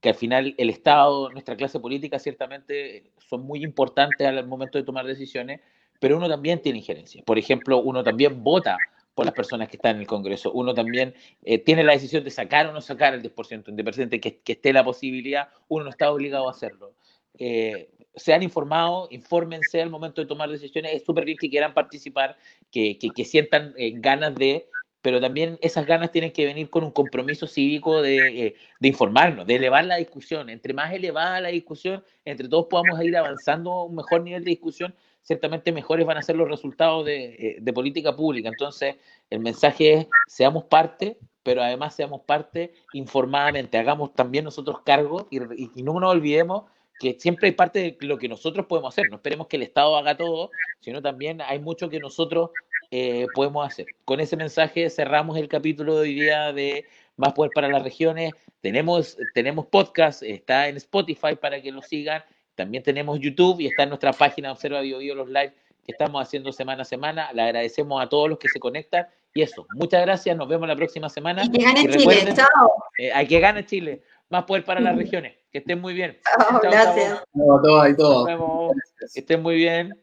que al final el Estado, nuestra clase política ciertamente son muy importantes al momento de tomar decisiones, pero uno también tiene injerencia. Por ejemplo, uno también vota por las personas que están en el Congreso. Uno también eh, tiene la decisión de sacar o no sacar el 10%, independientemente que, que esté la posibilidad, uno no está obligado a hacerlo. Eh, sean informados, infórmense al momento de tomar decisiones. Es súper bien que quieran participar, que, que, sientan eh, ganas de pero también esas ganas tienen que venir con un compromiso cívico de, eh, de, informarnos, de elevar la discusión. Entre más elevada la discusión, entre todos podamos ir avanzando a un mejor nivel de discusión, ciertamente mejores van a ser los resultados de, eh, política pública. Entonces, el mensaje es, seamos parte, pero además seamos parte informadamente, hagamos también nosotros cargo y, y no nos olvidemos que siempre hay parte de lo que nosotros podemos hacer. No esperemos que el Estado haga todo, sino también hay mucho que nosotros eh, podemos hacer. Con ese mensaje cerramos el capítulo de hoy día de Más Poder para las Regiones. Tenemos, tenemos podcast, está en Spotify para que lo sigan. También tenemos YouTube y está en nuestra página Observa Bio, Bio los live que estamos haciendo semana a semana. Le agradecemos a todos los que se conectan. Y eso, muchas gracias. Nos vemos la próxima semana. Y que gane Chile. Chao. Eh, hay que gane Chile. Más poder para las regiones. Que estén muy bien. gracias. a todos y todos. Nos vemos. Que estén muy bien.